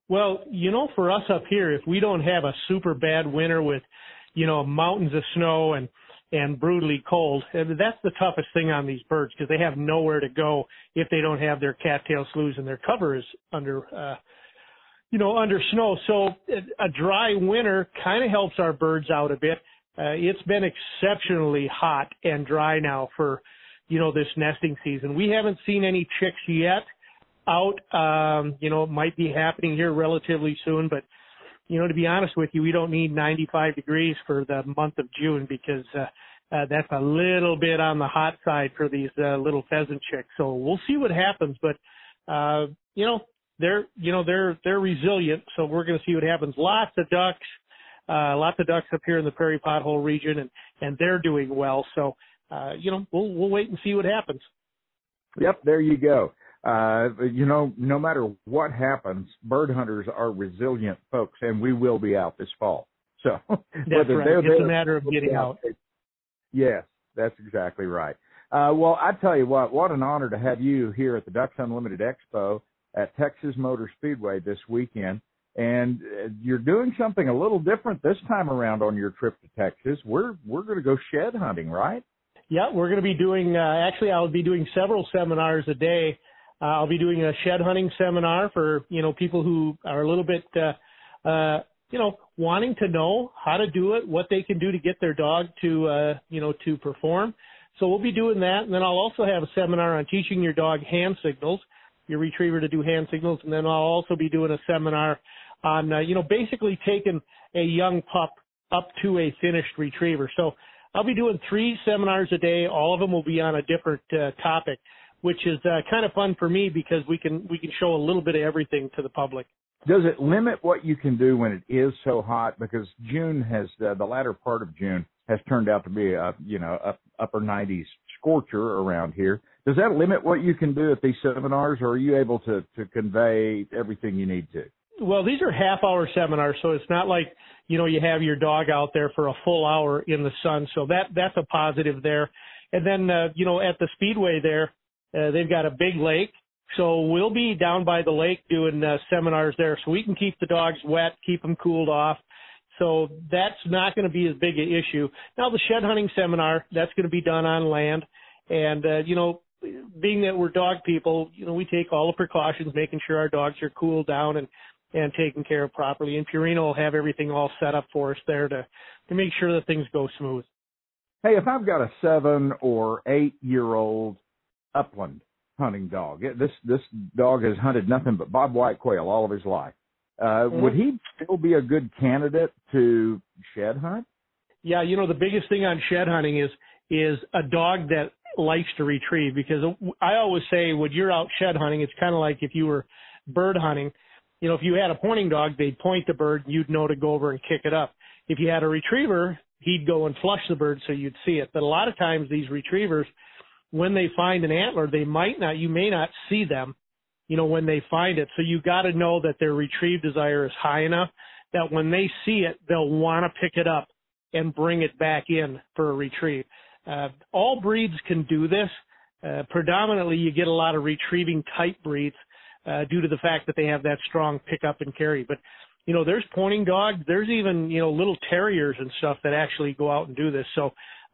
[SPEAKER 21] Well, you know, for us up here, if we don't have a super bad winter with, you know, mountains of snow and and brutally cold, that's the toughest thing on these birds because they have nowhere to go if they don't have their cattail sloughs and their cover is under uh, you know, under snow. So a dry winter kind of helps our birds out a bit. Uh, it's been exceptionally hot and dry now for, you know, this nesting season. We haven't seen any chicks yet out. Um, you know, might be happening here relatively soon, but you know, to be honest with you, we don't need 95 degrees for the month of June because uh, uh, that's a little bit on the hot side for these uh, little pheasant chicks. So we'll see what happens, but uh, you know, they're you know they're they're resilient. So we're going to see what happens. Lots of ducks, uh, lots of ducks up here in the prairie pothole region, and and they're doing well. So uh, you know we'll we'll wait and see what happens.
[SPEAKER 8] Yep, there you go. Uh, you know, no matter what happens, bird hunters are resilient folks, and we will be out this fall. So
[SPEAKER 21] that's right. They're, it's they're, a matter of getting out.
[SPEAKER 8] Yes, that's exactly right. Uh, well, I tell you what, what an honor to have you here at the Ducks Unlimited Expo at Texas Motor Speedway this weekend. And uh, you're doing something a little different this time around on your trip to Texas. We're we're going to go shed hunting, right?
[SPEAKER 21] Yeah, we're going to be doing. Uh, actually, I'll be doing several seminars a day. Uh, I'll be doing a shed hunting seminar for you know people who are a little bit uh, uh, you know wanting to know how to do it, what they can do to get their dog to uh, you know to perform. So we'll be doing that, and then I'll also have a seminar on teaching your dog hand signals your retriever to do hand signals, and then I'll also be doing a seminar on, uh, you know, basically taking a young pup up to a finished retriever. So I'll be doing three seminars a day. All of them will be on a different uh, topic, which is uh, kind of fun for me because we can we can show a little bit of everything to the public.
[SPEAKER 8] Does it limit what you can do when it is so hot? Because June has uh, the latter part of June has turned out to be a you know up, upper 90s scorcher around here. Does that limit what you can do at these seminars, or are you able to to convey everything you need to?
[SPEAKER 21] Well, these are half hour seminars, so it's not like, you know, you have your dog out there for a full hour in the sun. So that, that's a positive there. And then, uh, you know, at the speedway there, uh, they've got a big lake. So we'll be down by the lake doing uh, seminars there so we can keep the dogs wet, keep them cooled off. So that's not going to be as big an issue. Now the shed hunting seminar, that's going to be done on land. And, uh, you know, being that we're dog people, you know, we take all the precautions, making sure our dogs are cooled down and and taken care of properly. And Purina will have everything all set up for us there to to make sure that things go smooth.
[SPEAKER 8] Hey, if I've got a seven or eight year old upland hunting dog, this this dog has hunted nothing but bob white quail all of his life. Uh, mm-hmm. Would he still be a good candidate to shed hunt?
[SPEAKER 21] Yeah, you know the biggest thing on shed hunting is is a dog that likes to retrieve because I always say when you're out shed hunting, it's kind of like if you were bird hunting you know, if you had a pointing dog, they'd point the bird, you'd know to go over and kick it up. If you had a retriever, he'd go and flush the bird so you'd see it. But a lot of times these retrievers, when they find an antler, they might not, you may not see them, you know, when they find it. So you got to know that their retrieve desire is high enough that when they see it, they'll want to pick it up and bring it back in for a retrieve. Uh, all breeds can do this. Uh, predominantly, you get a lot of retrieving type breeds uh, due to the fact that they have that strong pick up and carry. But you know, there's pointing dogs. There's even you know little terriers and stuff that actually go out and do this. So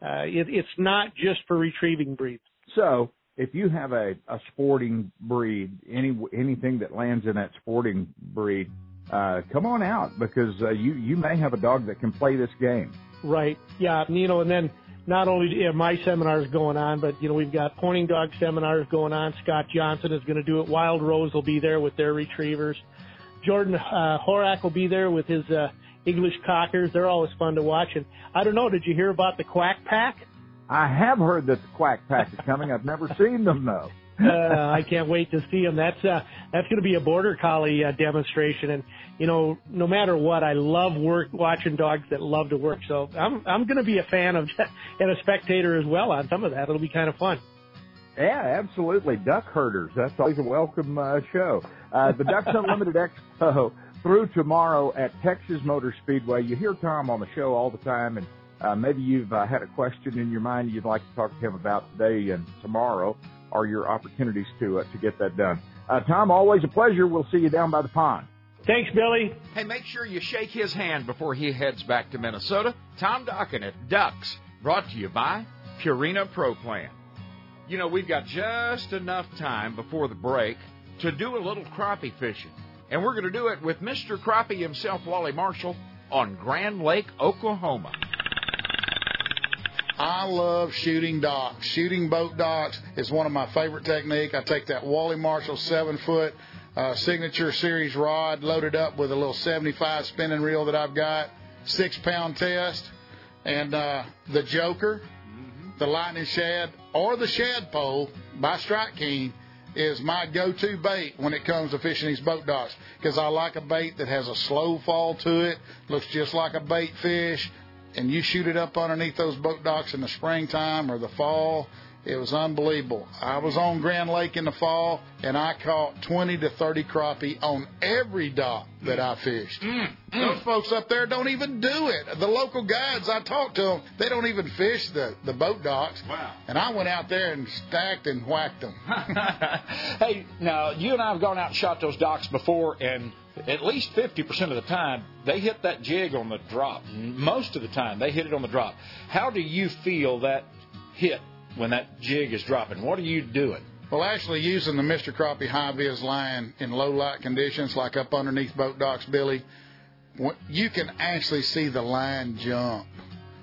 [SPEAKER 21] uh, it, it's not just for retrieving breeds.
[SPEAKER 8] So if you have a, a sporting breed, any anything that lands in that sporting breed, uh, come on out because uh, you you may have a dog that can play this game.
[SPEAKER 21] Right. Yeah. You know, and then not only are my seminars going on, but you know we've got pointing dog seminars going on. Scott Johnson is going to do it. Wild Rose will be there with their retrievers. Jordan uh, Horak will be there with his uh, English cockers. They're always fun to watch. And I don't know, did you hear about the Quack Pack?
[SPEAKER 8] I have heard that the Quack Pack is coming. I've never seen them though
[SPEAKER 21] uh, I can't wait to see him. That's uh, that's going to be a border collie uh, demonstration, and you know, no matter what, I love work watching dogs that love to work. So I'm I'm going to be a fan of and a spectator as well on some of that. It'll be kind of fun.
[SPEAKER 8] Yeah, absolutely. Duck herders. That's always a welcome uh, show. Uh, the Ducks Unlimited Expo through tomorrow at Texas Motor Speedway. You hear Tom on the show all the time, and uh, maybe you've uh, had a question in your mind you'd like to talk to him about today and tomorrow are your opportunities to uh, to get that done. Uh, Tom, always a pleasure. We'll see you down by the pond.
[SPEAKER 21] Thanks, Billy.
[SPEAKER 2] Hey, make sure you shake his hand before he heads back to Minnesota. Tom Dokken at Ducks, brought to you by Purina Pro Plan. You know, we've got just enough time before the break to do a little crappie fishing. And we're going to do it with Mr. Crappie himself, Wally Marshall, on Grand Lake, Oklahoma.
[SPEAKER 6] I love shooting docks. Shooting boat docks is one of my favorite technique. I take that Wally Marshall seven foot uh, signature series rod loaded up with a little 75 spinning reel that I've got, six pound test, and uh, the Joker, mm-hmm. the Lightning Shad, or the Shad Pole by Strike King is my go-to bait when it comes to fishing these boat docks because I like a bait that has a slow fall to it, looks just like a bait fish, and you shoot it up underneath those boat docks in the springtime or the fall, it was unbelievable. I was on Grand Lake in the fall, and I caught 20 to 30 crappie on every dock that I fished. Mm, mm. Those folks up there don't even do it. The local guides, I talked to them, they don't even fish the, the boat docks.
[SPEAKER 2] Wow.
[SPEAKER 6] And I went out there and stacked and whacked them.
[SPEAKER 5] hey, now, you and I have gone out and shot those docks before, and at least 50% of the time, they hit that jig on the drop. Most of the time, they hit it on the drop. How do you feel that hit when that jig is dropping? What are you doing?
[SPEAKER 6] Well, actually, using the Mr. Crappie High Vis line in low light conditions, like up underneath boat docks, Billy, you can actually see the line jump.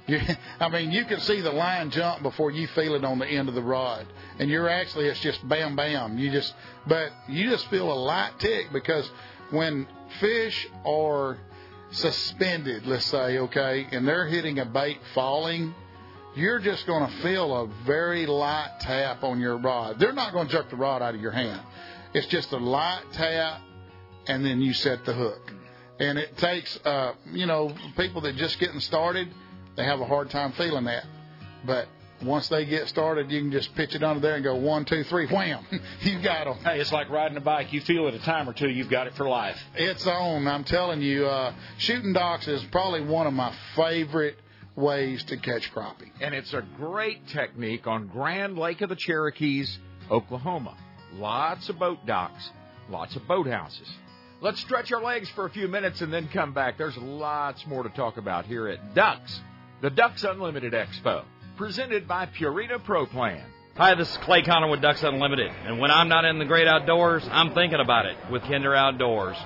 [SPEAKER 6] You, I mean, you can see the line jump before you feel it on the end of the rod, and you're actually it's just bam bam. You just, but you just feel a light tick because when fish are suspended, let's say, okay, and they're hitting a bait falling you're just going to feel a very light tap on your rod. They're not going to jerk the rod out of your hand. It's just a light tap, and then you set the hook. And it takes, uh, you know, people that just getting started. they have a hard time feeling that. But once they get started, you can just pitch it under there and go one, two, three, wham, you got them.
[SPEAKER 5] Hey, it's like riding a bike. You feel it a time or two, you've got it for life.
[SPEAKER 6] It's on. I'm telling you, uh, shooting docks is probably one of my favorite ways to catch crappie.
[SPEAKER 2] And it's a great technique on Grand Lake of the Cherokees, Oklahoma. Lots of boat docks, lots of boathouses. Let's stretch our legs for a few minutes and then come back. There's lots more to talk about here at Ducks, the Ducks Unlimited Expo, presented by Purina Pro Plan.
[SPEAKER 22] Hi, this is Clay Connor with Ducks Unlimited, and when I'm not in the great outdoors, I'm thinking about it with Kinder Outdoors.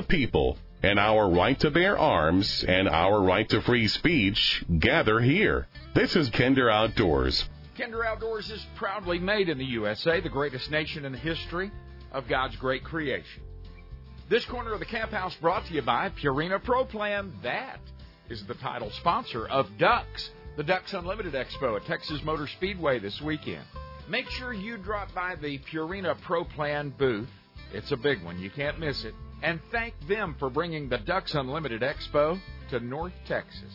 [SPEAKER 1] The people and our right to bear arms and our right to free speech gather here. This is Kinder Outdoors.
[SPEAKER 2] Kinder Outdoors is proudly made in the USA, the greatest nation in the history of God's great creation. This corner of the camp house brought to you by Purina Pro Plan. That is the title sponsor of Ducks, the Ducks Unlimited Expo at Texas Motor Speedway this weekend. Make sure you drop by the Purina Pro Plan booth. It's a big one, you can't miss it. And thank them for bringing the Ducks Unlimited Expo to North Texas.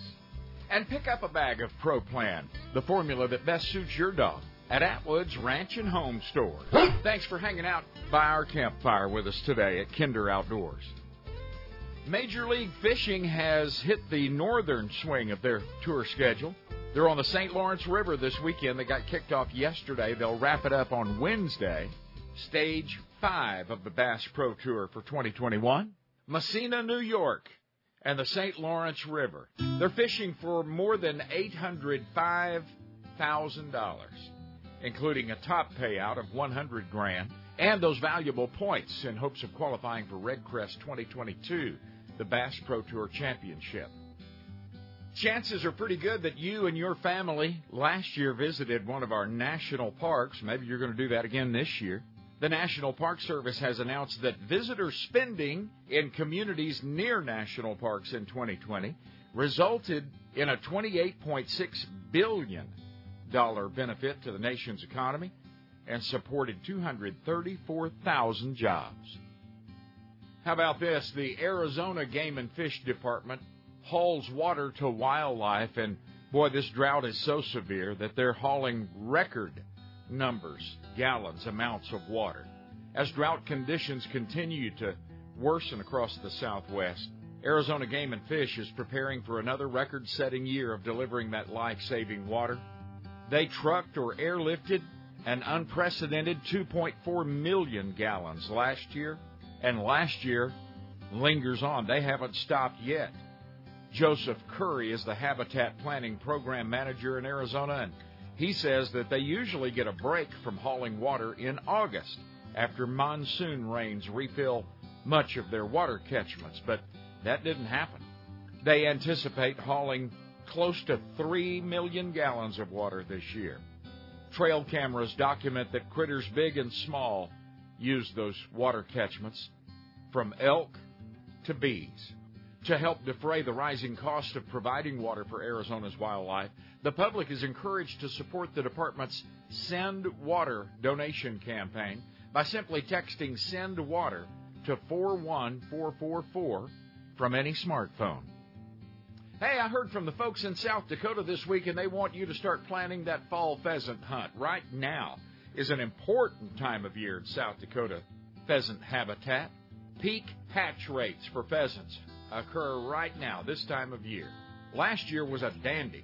[SPEAKER 2] And pick up a bag of Pro Plan, the formula that best suits your dog, at Atwood's Ranch and Home Store. Thanks for hanging out by our campfire with us today at Kinder Outdoors. Major League Fishing has hit the northern swing of their tour schedule. They're on the St. Lawrence River this weekend. They got kicked off yesterday. They'll wrap it up on Wednesday. Stage five of the Bass Pro Tour for 2021. Massena, New York, and the St. Lawrence River. They're fishing for more than $805,000, including a top payout of 100 grand and those valuable points in hopes of qualifying for REDCREST 2022, the Bass Pro Tour Championship. Chances are pretty good that you and your family last year visited one of our national parks. Maybe you're going to do that again this year. The National Park Service has announced that visitor spending in communities near national parks in 2020 resulted in a $28.6 billion benefit to the nation's economy and supported 234,000 jobs. How about this? The Arizona Game and Fish Department hauls water to wildlife, and boy, this drought is so severe that they're hauling record numbers, gallons, amounts of water. As drought conditions continue to worsen across the Southwest, Arizona Game and Fish is preparing for another record setting year of delivering that life saving water. They trucked or airlifted an unprecedented 2.4 million gallons last year, and last year lingers on. They haven't stopped yet. Joseph Curry is the Habitat Planning Program Manager in Arizona, and he says that they usually get a break from hauling water in August after monsoon rains refill much of their water catchments, but that didn't happen. They anticipate hauling close to 3 million gallons of water this year. Trail cameras document that critters big and small use those water catchments, from elk to bees. To help defray the rising cost of providing water for Arizona's wildlife, the public is encouraged to support the department's Send Water donation campaign by simply texting Send Water to 41444 from any smartphone. Hey, I heard from the folks in South Dakota this week, and they want you to start planning that fall pheasant hunt. Right now is an important time of year in South Dakota pheasant habitat. Peak hatch rates for pheasants occur right now, this time of year. Last year was a dandy.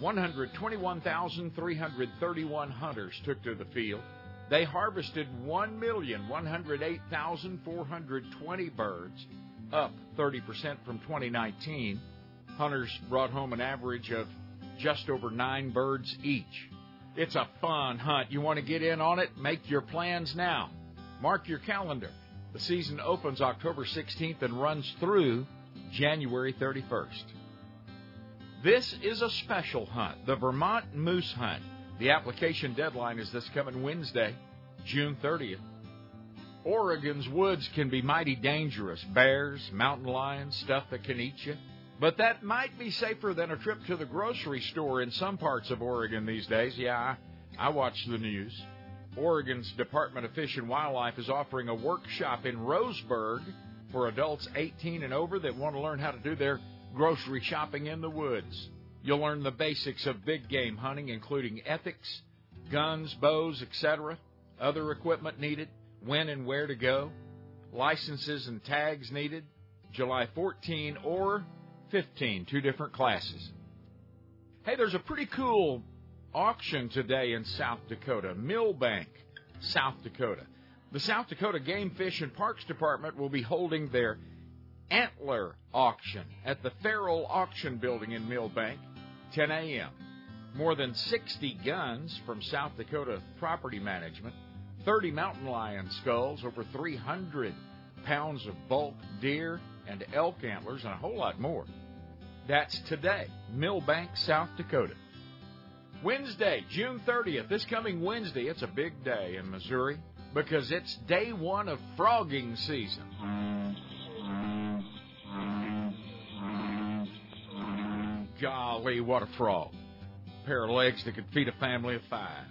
[SPEAKER 2] 121,331 hunters took to the field. They harvested 1,108,420 birds, up 30% from 2019. Hunters brought home an average of just over nine birds each. It's a fun hunt. You want to get in on it? Make your plans now. Mark your calendar. The season opens October 16th and runs through January 31st. This is a special hunt, the Vermont Moose Hunt. The application deadline is this coming Wednesday. June 30th. Oregon's woods can be mighty dangerous bears, mountain lions, stuff that can eat you. But that might be safer than a trip to the grocery store in some parts of Oregon these days. Yeah, I, I watch the news. Oregon's Department of Fish and Wildlife is offering a workshop in Roseburg for adults 18 and over that want to learn how to do their grocery shopping in the woods. You'll learn the basics of big game hunting, including ethics, guns, bows, etc., other equipment needed, when and where to go, licenses and tags needed, July 14 or 15, two different classes. Hey, there's a pretty cool auction today in South Dakota, Milbank, South Dakota. The South Dakota Game Fish and Parks Department will be holding their antler auction at the Farrell Auction Building in Milbank, 10 a.m. More than 60 guns from South Dakota Property Management, 30 mountain lion skulls, over 300 pounds of bulk deer and elk antlers, and a whole lot more. That's today, Milbank, South Dakota. Wednesday, June 30th, this coming Wednesday, it's a big day in Missouri because it's day one of frogging season. Golly, what a frog. A pair of legs that could feed a family of five.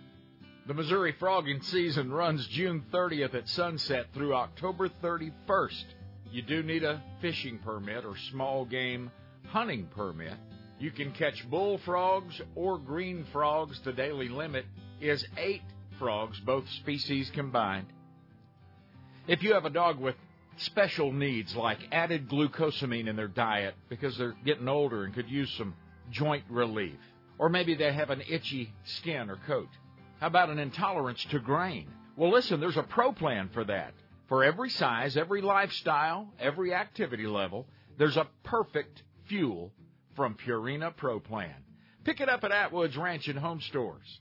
[SPEAKER 2] The Missouri frogging season runs June 30th at sunset through October 31st. You do need a fishing permit or small game hunting permit. You can catch bullfrogs or green frogs. The daily limit is eight frogs, both species combined. If you have a dog with special needs like added glucosamine in their diet because they're getting older and could use some joint relief, or maybe they have an itchy skin or coat, how about an intolerance to grain? Well, listen, there's a pro plan for that. For every size, every lifestyle, every activity level, there's a perfect fuel from Purina Pro Plan. Pick it up at Atwood's Ranch and Home Stores.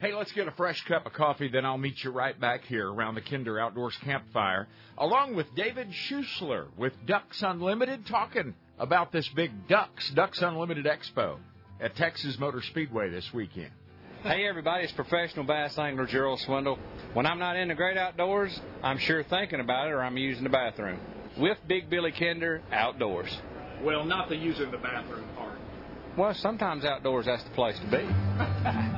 [SPEAKER 2] Hey, let's get a fresh cup of coffee, then I'll meet you right back here around the Kinder Outdoors campfire, along with David Schusler with Ducks Unlimited, talking about this big Ducks, Ducks Unlimited Expo at Texas Motor Speedway this weekend.
[SPEAKER 23] Hey everybody, it's professional bass angler Gerald Swindle. When I'm not in the great outdoors, I'm sure thinking about it or I'm using the bathroom. With Big Billy Kinder Outdoors.
[SPEAKER 5] Well, not the using the bathroom part.
[SPEAKER 23] Well, sometimes outdoors that's the place to be.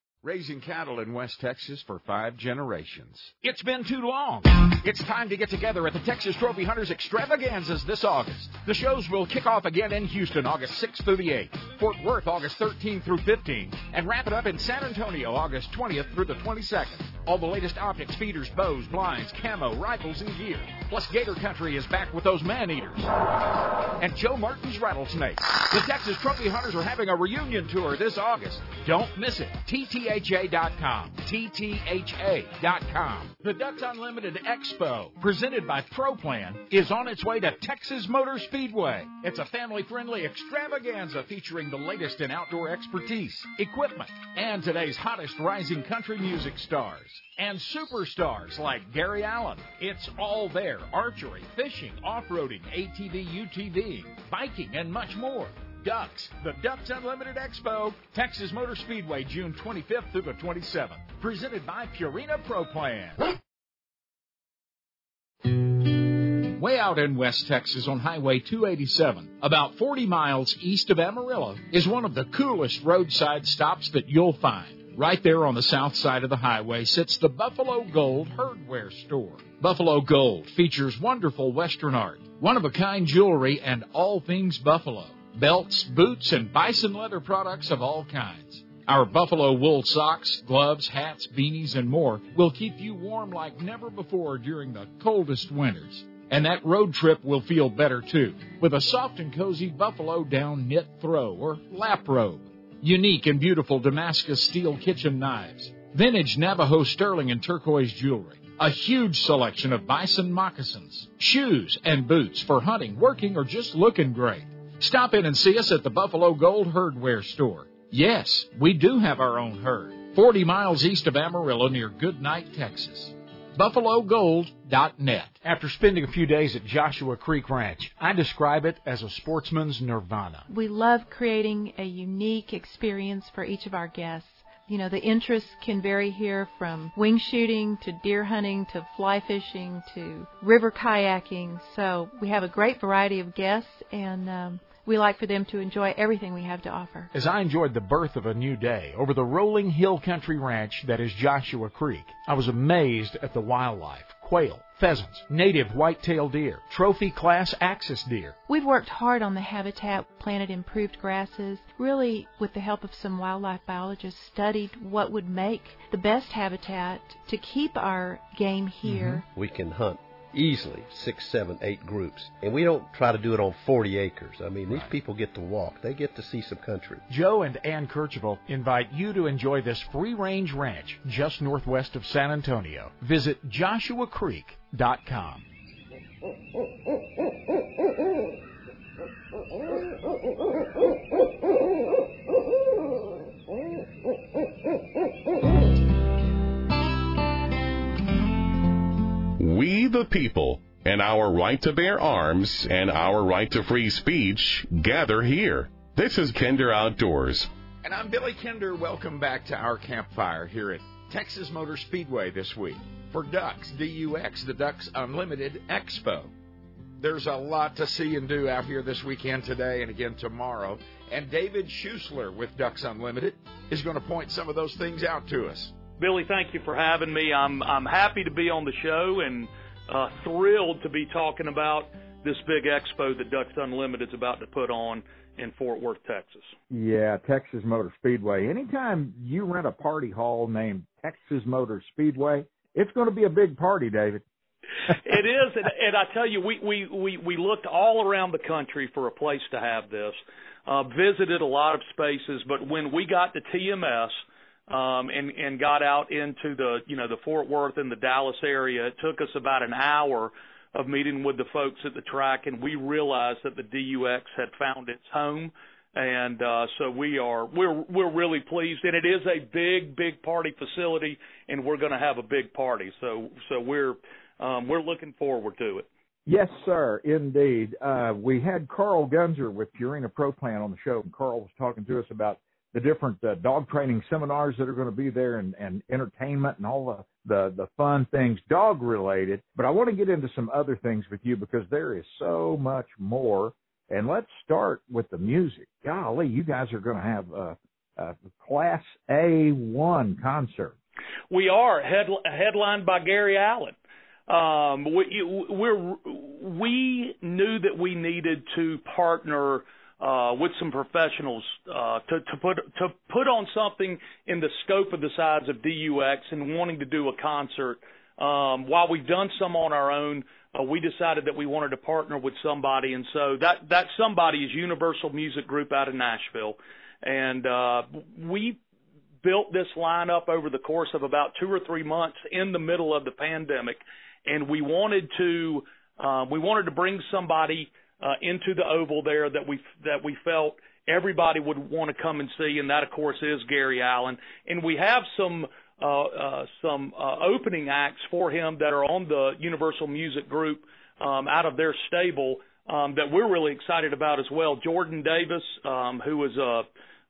[SPEAKER 2] Raising cattle in West Texas for five generations. It's been too long. It's time to get together at the Texas Trophy Hunters Extravaganzas this August. The shows will kick off again in Houston August 6th through the 8th, Fort Worth August 13th through 15th, and wrap it up in San Antonio August 20th through the 22nd. All the latest optics, feeders, bows, blinds, camo, rifles, and gear. Plus, Gator Country is back with those man eaters. And Joe Martin's rattlesnakes. The Texas Trophy Hunters are having a reunion tour this August. Don't miss it. TTHA.com. TTHA.com. The Ducks Unlimited Expo, presented by ProPlan, is on its way to Texas Motor Speedway. It's a family friendly extravaganza featuring the latest in outdoor expertise, equipment, and today's hottest rising country music stars and superstars like Gary Allan. It's all there archery, fishing, off roading, ATV, UTV, biking, and much more. Ducks, the Ducks Unlimited Expo, Texas Motor Speedway, June 25th through the 27th. Presented by Purina Pro Plan. Way out in West Texas on Highway 287, about 40 miles east of Amarillo, is one of the coolest roadside stops that you'll find. Right there on the south side of the highway sits the Buffalo Gold Herdware Store. Buffalo Gold features wonderful Western art, one of a kind jewelry, and all things Buffalo belts, boots, and bison leather products of all kinds. Our buffalo wool socks, gloves, hats, beanies, and more will keep you warm like never before during the coldest winters. And that road trip will feel better too, with a soft and cozy buffalo down knit throw or lap robe. Unique and beautiful Damascus steel kitchen knives. Vintage Navajo sterling and turquoise jewelry. A huge selection of bison moccasins, shoes, and boots for hunting, working, or just looking great. Stop in and see us at the Buffalo Gold Herdware Store. Yes, we do have our own herd, 40 miles east of Amarillo near Goodnight, Texas. BuffaloGold.net.
[SPEAKER 5] After spending a few days at Joshua Creek Ranch, I describe it as a sportsman's nirvana.
[SPEAKER 24] We love creating a unique experience for each of our guests. You know, the interests can vary here from wing shooting to deer hunting to fly fishing to river kayaking. So we have a great variety of guests and um, we like for them to enjoy everything we have to offer.
[SPEAKER 5] As I enjoyed the birth of a new day over the rolling hill country ranch that is Joshua Creek, I was amazed at the wildlife quail, pheasants, native white-tailed deer, trophy class axis deer.
[SPEAKER 24] We've worked hard on the habitat, planted improved grasses, really with the help of some wildlife biologists studied what would make the best habitat to keep our game here. Mm-hmm.
[SPEAKER 25] We can hunt easily six, seven, eight groups. And we don't try to do it on 40 acres. I mean, these people get to walk. They get to see some country.
[SPEAKER 5] Joe and Ann Kercheval invite you to enjoy this free-range ranch just northwest of San Antonio. Visit joshuacreek.com.
[SPEAKER 1] We the people and our right to bear arms and our right to free speech gather here. This is Kinder Outdoors.
[SPEAKER 2] And I'm Billy Kinder. Welcome back to our campfire here at Texas Motor Speedway this week for Ducks, D-U-X, the Ducks Unlimited Expo. There's a lot to see and do out here this weekend today and again tomorrow. And David Schusler with Ducks Unlimited is going to point some of those things out to us.
[SPEAKER 26] Billy, thank you for having me. I'm I'm happy to be on the show and uh, thrilled to be talking about this big expo that Ducks Unlimited is about to put on in Fort Worth, Texas.
[SPEAKER 8] Yeah, Texas Motor Speedway. Anytime you rent a party hall named Texas Motor Speedway, it's going to be a big party, David.
[SPEAKER 26] it is, and, and I tell you, we, we we we looked all around the country for a place to have this. Uh, visited a lot of spaces, but when we got to TMS um, and and got out into the you know the Fort Worth and the Dallas area. It took us about an hour of meeting with the folks at the track, and we realized that the DUX had found its home, and uh, so we are we're we're really pleased. And it is a big big party facility, and we're going to have a big party. So so we're um, we're looking forward to it.
[SPEAKER 8] Yes, sir, indeed. Uh, we had Carl Gunzer with Purina Pro Plan on the show, and Carl was talking to us about the different uh, dog training seminars that are going to be there and, and entertainment and all the, the, the fun things dog related. But I want to get into some other things with you because there is so much more. And let's start with the music. Golly, you guys are going to have a, a Class A1 concert.
[SPEAKER 26] We are head, headlined by Gary Allan. Um, we, we're, we knew that we needed to partner – uh, with some professionals uh, to, to put to put on something in the scope of the size of DUX and wanting to do a concert. Um, while we've done some on our own, uh, we decided that we wanted to partner with somebody, and so that that somebody is Universal Music Group out of Nashville, and uh, we built this lineup over the course of about two or three months in the middle of the pandemic, and we wanted to uh, we wanted to bring somebody uh, into the oval there that we that we felt everybody would want to come and see, and that of course is Gary Allan. And we have some uh, uh, some uh, opening acts for him that are on the Universal Music Group um, out of their stable um, that we're really excited about as well. Jordan Davis, um, who is a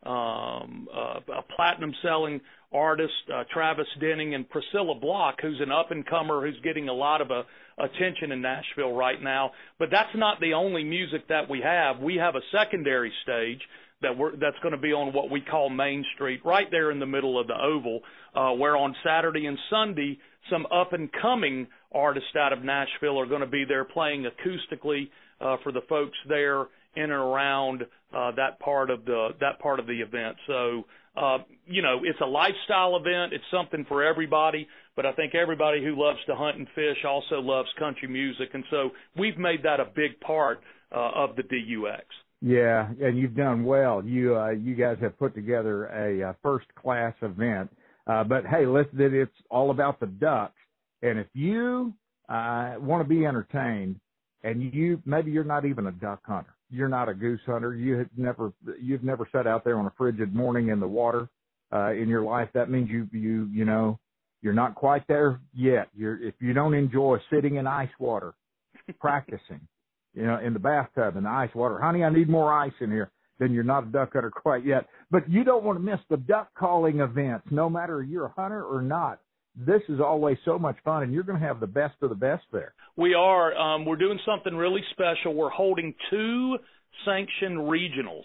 [SPEAKER 26] um, uh, a platinum selling artist, uh, Travis Denning, and Priscilla Block, who's an up and comer who's getting a lot of uh, attention in Nashville right now. But that's not the only music that we have. We have a secondary stage that we're that's going to be on what we call Main Street, right there in the middle of the Oval, uh, where on Saturday and Sunday some up and coming artists out of Nashville are going to be there playing acoustically uh, for the folks there in and around uh, that part of the that part of the event. So uh, you know, it's a lifestyle event. It's something for everybody. But I think everybody who loves to hunt and fish also loves country music, and so we've made that a big part uh, of the DUX.
[SPEAKER 8] Yeah, and you've done well. You uh, you guys have put together a, a first class event. Uh, but hey, listen, it's all about the ducks. And if you uh, want to be entertained, and you maybe you're not even a duck hunter, you're not a goose hunter, you have never you've never sat out there on a frigid morning in the water uh, in your life. That means you you you know you're not quite there yet. You're if you don't enjoy sitting in ice water, practicing you know, in the bathtub in the ice water. Honey, I need more ice in here. Then you're not a duck hunter quite yet. But you don't want to miss the duck calling events, no matter you're a hunter or not. This is always so much fun, and you're going to have the best of the best there.
[SPEAKER 26] We are. Um, we're doing something really special. We're holding two sanctioned regionals.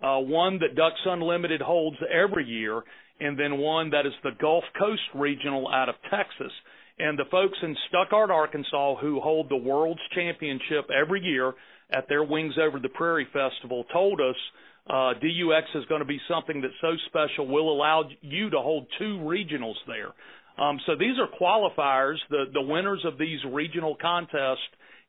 [SPEAKER 26] Uh, one that Ducks Unlimited holds every year, and then one that is the Gulf Coast Regional out of Texas. And the folks in Stuttgart, Arkansas, who hold the World's Championship every year at their Wings Over the Prairie Festival, told us uh, DUX is going to be something that's so special. We'll allow you to hold two regionals there. Um, so these are qualifiers. The the winners of these regional contests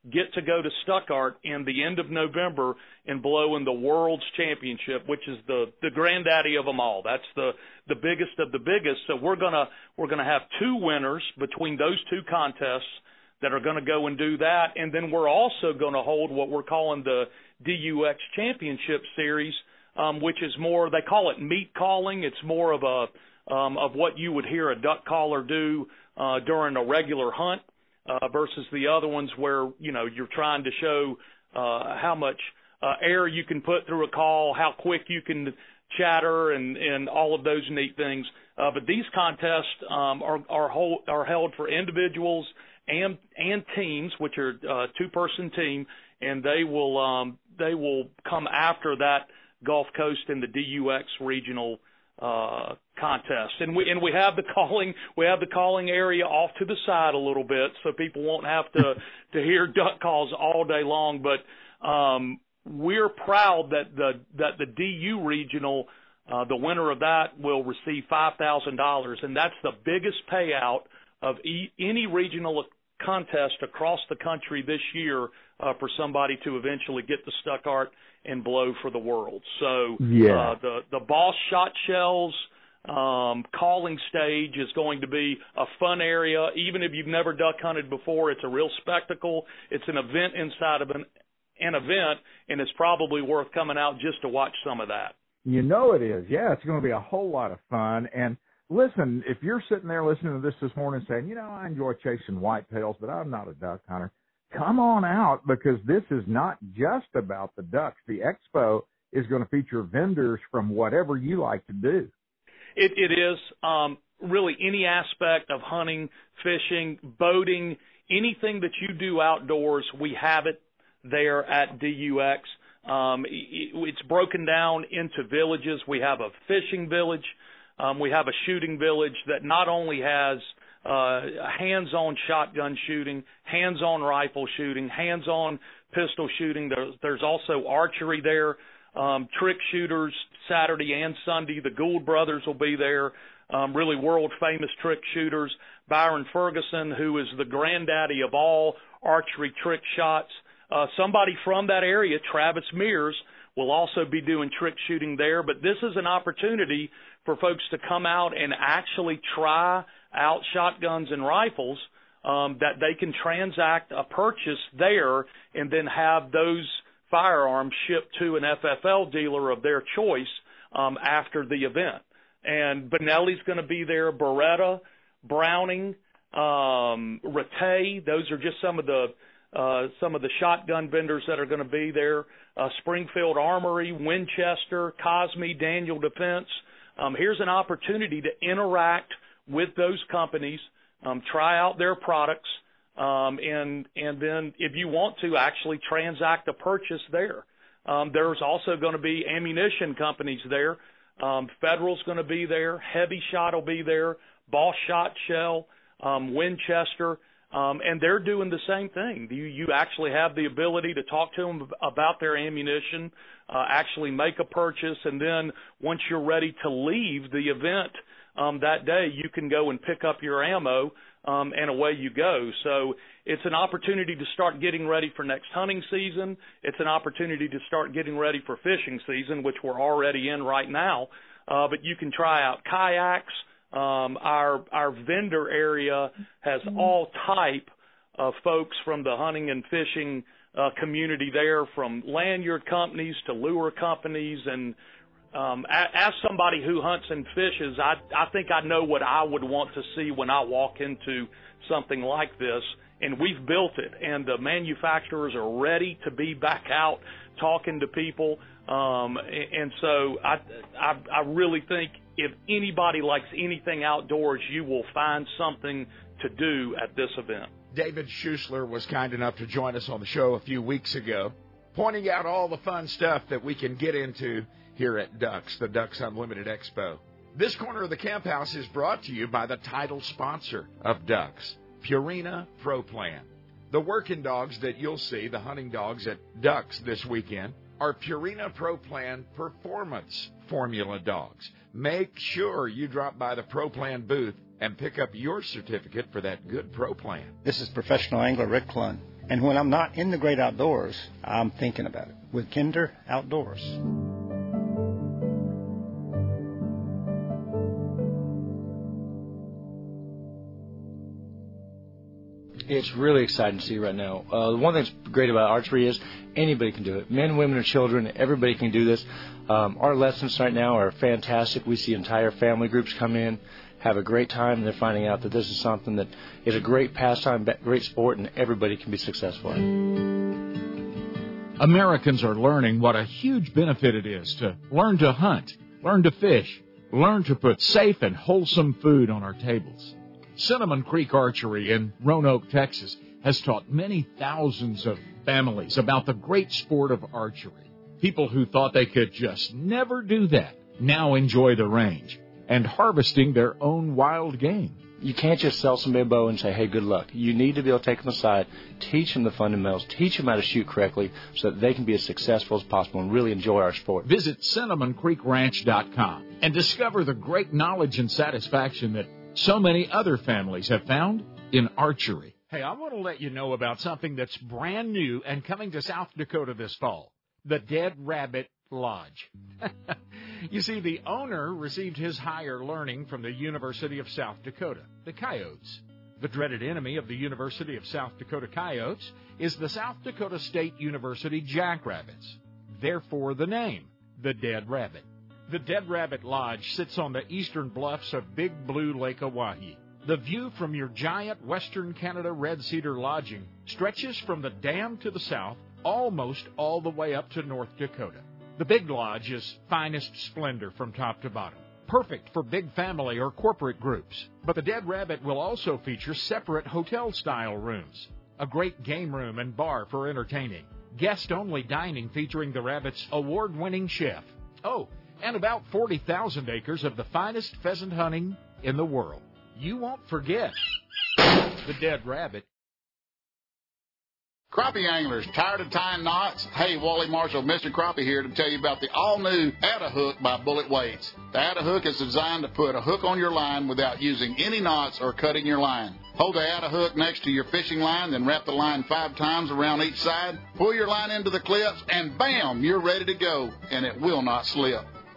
[SPEAKER 26] get to go to Stuttgart in the end of November and blow in the World's Championship, which is the the granddaddy of them all. That's the the biggest of the biggest. So we're gonna we're gonna have two winners between those two contests that are to go and do that, and then we're also to hold what we're calling the DUX Championship Series, um, which is more they call it meat calling. It's more of a um, of what you would hear a duck caller do uh, during a regular hunt uh, versus the other ones where you know you're trying to show uh, how much uh, air you can put through a call, how quick you can chatter, and and all of those neat things. Uh, but these contests um, are are, hold, are held for individuals and and teams, which are uh, two person team, and they will um, they will come after that Gulf Coast and the DUX regional uh, contest. And we and we have the calling we have the calling area off to the side a little bit so people won't have to to hear duck calls all day long. But um, we're proud that the that the DU regional uh, the winner of that will receive five thousand dollars, and that's the biggest payout of e- any regional contest across the country this year uh, for somebody to eventually get the Stuttgart and blow for the world. So
[SPEAKER 8] yeah.
[SPEAKER 26] uh, the the boss shot shells um, calling stage is going to be a fun area. Even if you've never duck hunted before, it's a real spectacle. It's an event inside of an an event, and it's probably worth coming out just to watch some of that.
[SPEAKER 8] You know it is. Yeah, it's going to be a whole lot of fun. And listen, if you're sitting there listening to this this morning saying, you know, I enjoy chasing whitetails, but I'm not a duck hunter, come on out because this is not just about the ducks. The expo is going to feature vendors from whatever you like to do.
[SPEAKER 26] It, it is um, really any aspect of hunting, fishing, boating, anything that you do outdoors. We have it there at DUX. Um, it, it's broken down into villages. We have a fishing village. Um, we have a shooting village that not only has uh, hands-on shotgun shooting, hands-on rifle shooting, hands-on pistol shooting. There's, there's also archery there, um, trick shooters Saturday and Sunday. The Gould brothers will be there. Um, really world famous trick shooters. Byron Ferguson, who is the granddaddy of all archery trick shots. Uh, somebody from that area, Travis Mears, will also be doing trick shooting there. But this is an opportunity for folks to come out and actually try out shotguns and rifles um, that they can transact a purchase there and then have those firearms shipped to an FFL dealer of their choice um, after the event. And Benelli's going to be there, Beretta, Browning, um, Retay. Those are just some of the uh, some of the shotgun vendors that are going to be there. Uh, Springfield Armory, Winchester, Cosme, Daniel Defense, um, here's an opportunity to interact with those companies, um, try out their products, um, and and then if you want to actually transact a purchase there. Um, there's also going to be ammunition companies there. Um, Federal's going to be there. HEVI-Shot will be there. Boss Shot Shell, um, Winchester, um, and they're doing the same thing. You, you actually have the ability to talk to them about their ammunition, uh, actually make a purchase, and then once you're ready to leave the event um, that day, you can go and pick up your ammo, um, and away you go. So it's an opportunity to start getting ready for next hunting season. It's an opportunity to start getting ready for fishing season, which we're already in right now. Uh, but you can try out kayaks. Um, our our vendor area has all type of folks from the hunting and fishing uh, community there, from lanyard companies to lure companies, and um, as somebody who hunts and fishes, I I think I know what I would want to see when I walk into something like this. And we've built it. And the manufacturers are ready to be back out talking to people. Um and so I, I i really think if anybody likes anything outdoors you will find something to do at this event
[SPEAKER 2] david schusler was kind enough to join us on the show a few weeks ago pointing out all the fun stuff that we can get into here at ducks the ducks unlimited expo this corner of the camp house is brought to you by the title sponsor of ducks Purina Pro Plan. The working dogs that you'll see, the hunting dogs at Ducks this weekend, are Purina Pro Plan Performance Formula dogs. Make sure you drop by the Pro Plan booth and pick up your certificate for that good Pro Plan.
[SPEAKER 27] This is professional angler Rick Clunn. And when I'm not in the great outdoors, I'm thinking about it with Kinder Outdoors.
[SPEAKER 28] It's really exciting to see right now. Uh, the one thing that's great about archery is anybody can do it. Men, women, and children, everybody can do this. Um, our lessons right now are fantastic. We see entire family groups come in, have a great time, and they're finding out that this is something that is a great pastime, great sport, and everybody can be successful in.
[SPEAKER 2] Americans are learning what a huge benefit it is to learn to hunt, learn to fish, learn to put safe and wholesome food on our tables. Cinnamon Creek Archery in Roanoke, Texas, has taught many thousands of families about the great sport of archery. People who thought they could just never do that now enjoy the range and harvesting their own wild game.
[SPEAKER 28] You can't just sell somebody a bow and say, hey, good luck. You need to be able to take them aside, teach them the fundamentals, teach them how to shoot correctly so that they can be as successful as possible and really enjoy our sport.
[SPEAKER 2] Visit CinnamonCreekRanch.com and discover the great knowledge and satisfaction that so many other families have found in archery. Hey, I want to let you know about something that's brand new and coming to South Dakota this fall the Dead Rabbit Lodge. you see, the owner received his higher learning from the University of South Dakota, the Coyotes. The dreaded enemy of the University of South Dakota Coyotes is the South Dakota State University Jackrabbits. Therefore, the name, the Dead Rabbit. The Dead Rabbit Lodge sits on the eastern bluffs of Big Blue Lake Oahe. The view from your giant Western Canada Red Cedar lodging stretches from the dam to the south almost all the way up to North Dakota. The Big Lodge is finest splendor from top to bottom. Perfect for big family or corporate groups. But the Dead Rabbit will also feature separate hotel style rooms, a great game room and bar for entertaining, guest only dining featuring the Rabbit's award winning chef. Oh, and about 40,000 acres of the finest pheasant hunting in the world. You won't forget the dead rabbit.
[SPEAKER 6] Crappie anglers, tired of tying knots? Hey, Wally Marshall, Mr. Crappie here to tell you about the all-new Atta Hook by Bullet Weights. The Atta Hook is designed to put a hook on your line without using any knots or cutting your line. Hold the Atta Hook next to your fishing line, then wrap the line five times around each side. Pull your line into the clips, and bam, you're ready to go, and it will not slip.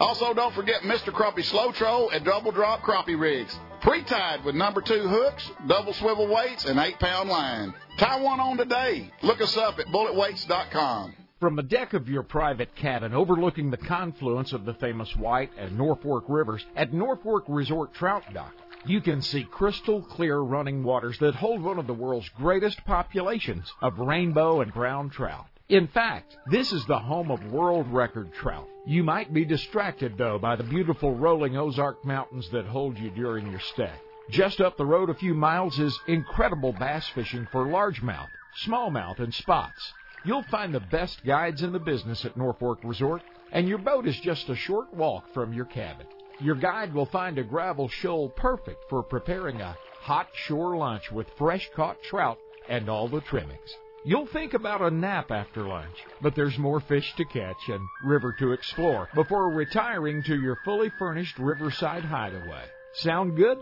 [SPEAKER 6] Also, don't forget Mr. Crappie Slow Troll and Double Drop Crappie Rigs. Pre-tied with number two hooks, double swivel weights, and eight pound line. Tie one on today. Look us up at bulletweights.com.
[SPEAKER 2] From the deck of your private cabin overlooking the confluence of the famous White and Norfork rivers at Norfork Resort Trout Dock, you can see crystal clear running waters that hold one of the world's greatest populations of rainbow and brown trout. In fact, this is the home of world record trout. You might be distracted, though, by the beautiful rolling Ozark Mountains that hold you during your stay. Just up the road a few miles is incredible bass fishing for largemouth, smallmouth, and spots. You'll find the best guides in the business at Norfork Resort, and your boat is just a short walk from your cabin. Your guide will find a gravel shoal perfect for preparing a hot shore lunch with fresh caught trout and all the trimmings. You'll think about a nap after lunch, but there's more fish to catch and river to explore before retiring to your fully furnished riverside hideaway. Sound good?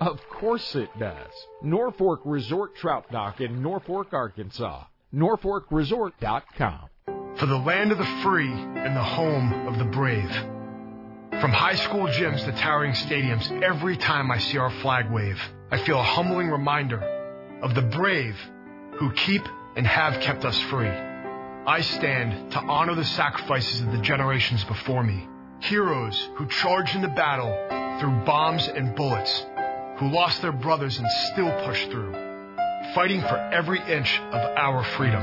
[SPEAKER 2] Of course it does. Norfork Resort Trout Dock in Norfork, Arkansas. NorforkResort.com.
[SPEAKER 29] For the land of the free and the home of the brave. From high school gyms to towering stadiums, every time I see our flag wave, I feel a humbling reminder of the brave who keep and have kept us free. I stand to honor the sacrifices of the generations before me. Heroes who charged into battle through bombs and bullets, who lost their brothers and still pushed through, fighting for every inch of our freedom.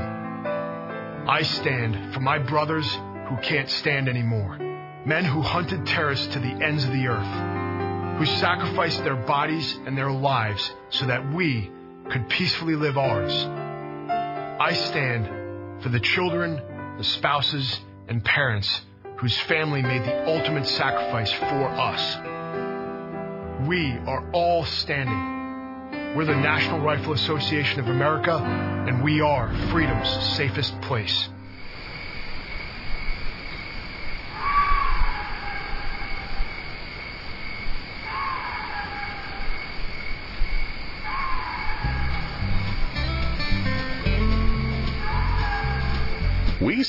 [SPEAKER 29] I stand for my brothers who can't stand anymore. Men who hunted terrorists to the ends of the earth, who sacrificed their bodies and their lives so that we could peacefully live ours. I stand for the children, the spouses, and parents whose family made the ultimate sacrifice for us. We are all standing. We're the National Rifle Association of America, and we are freedom's safest place.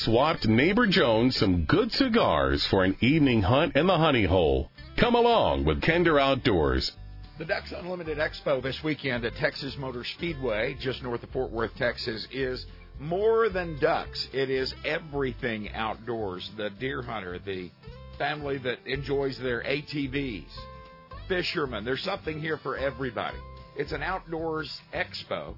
[SPEAKER 1] Swapped Neighbor Jones some good cigars for an evening hunt in the honey hole. Come along with Kinder Outdoors.
[SPEAKER 2] The Ducks Unlimited Expo this weekend at Texas Motor Speedway, just north of Fort Worth, Texas, is more than ducks. It is everything outdoors. The deer hunter, the family that enjoys their ATVs, fishermen. There's something here for everybody. It's an outdoors expo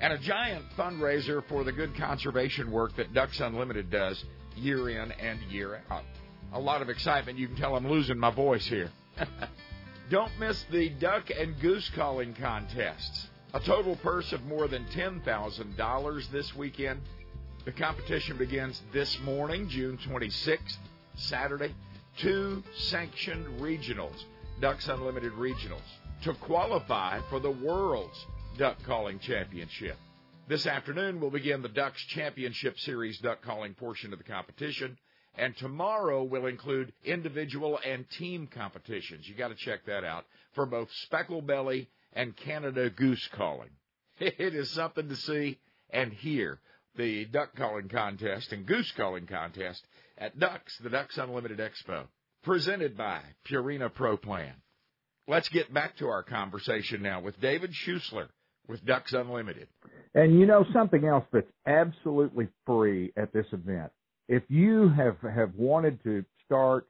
[SPEAKER 2] and a giant fundraiser for the good conservation work that Ducks Unlimited does year in and year out. A lot of excitement. You can tell I'm losing my voice here. Don't miss the duck and goose calling contests. A total purse of more than $10,000 this weekend. The competition begins this morning, June 26th, Saturday. Two sanctioned regionals, Ducks Unlimited regionals, to qualify for the world's Duck Calling Championship. This afternoon, we'll begin the Ducks Championship Series duck calling portion of the competition, and tomorrow will include individual and team competitions. You got to check that out for both Speckle Belly and Canada Goose Calling. It is something to see and hear. The duck calling contest and goose calling contest at Ducks, the Ducks Unlimited Expo, presented by Purina Pro Plan. Let's get back to our conversation now with David Schusler with Ducks Unlimited.
[SPEAKER 8] And you know something else that's absolutely free at this event. If you have have wanted to start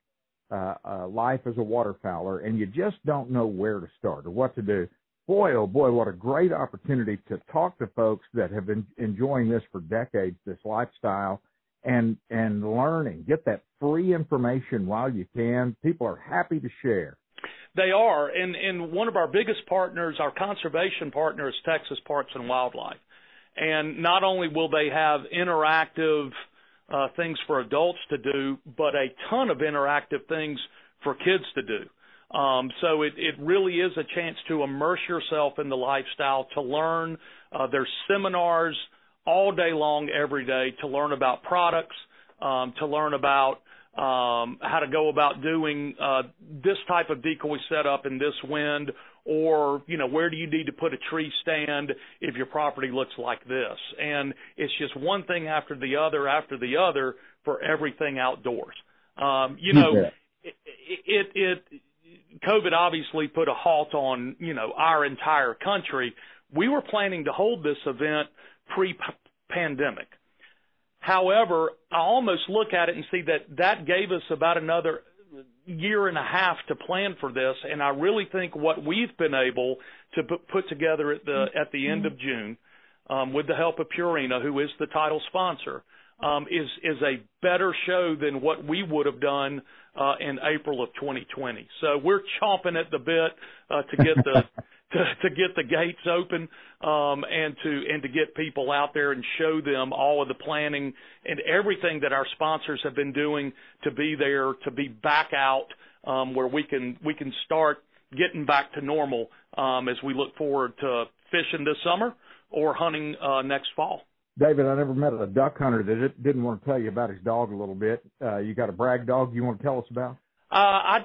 [SPEAKER 8] uh, uh, life as a waterfowler and you just don't know where to start or what to do, boy oh boy, what a great opportunity to talk to folks that have been enjoying this for decades, this lifestyle, and and learning. Get that free information while you can. People are happy to share.
[SPEAKER 26] They are, and and one of our biggest partners, our conservation partner, is Texas Parks and Wildlife. And not only will they have interactive uh, things for adults to do, but a ton of interactive things for kids to do. Um, so it, it really is a chance to immerse yourself in the lifestyle, to learn. Uh, there's seminars all day long, every day, to learn about products, um, to learn about um, how to go about doing uh, this type of decoy setup in this wind, or you know where do you need to put a tree stand if your property looks like this. And it's just one thing after the other after the other for everything outdoors. Um, you know, it, it, it COVID obviously put a halt on you know our entire country. We were planning to hold this event pre-pandemic. However, I almost look at it and see that that gave us about another year and a half to plan for this, and I really think what we've been able to put together at the at the end of June, um, with the help of Purina, who is the title sponsor, um, is is a better show than what we would have done uh, in April of 2020. So we're chomping at the bit uh, to get the to, to get the gates open um, and to and to get people out there and show them all of the planning and everything that our sponsors have been doing to be there to be back out um, where we can we can start getting back to normal um, as we look forward to fishing this summer or hunting uh, next fall.
[SPEAKER 8] David, I never met a duck hunter that didn't want to tell you about his dog a little bit. Uh, you got a brag dog you want to tell us about?
[SPEAKER 26] Uh, I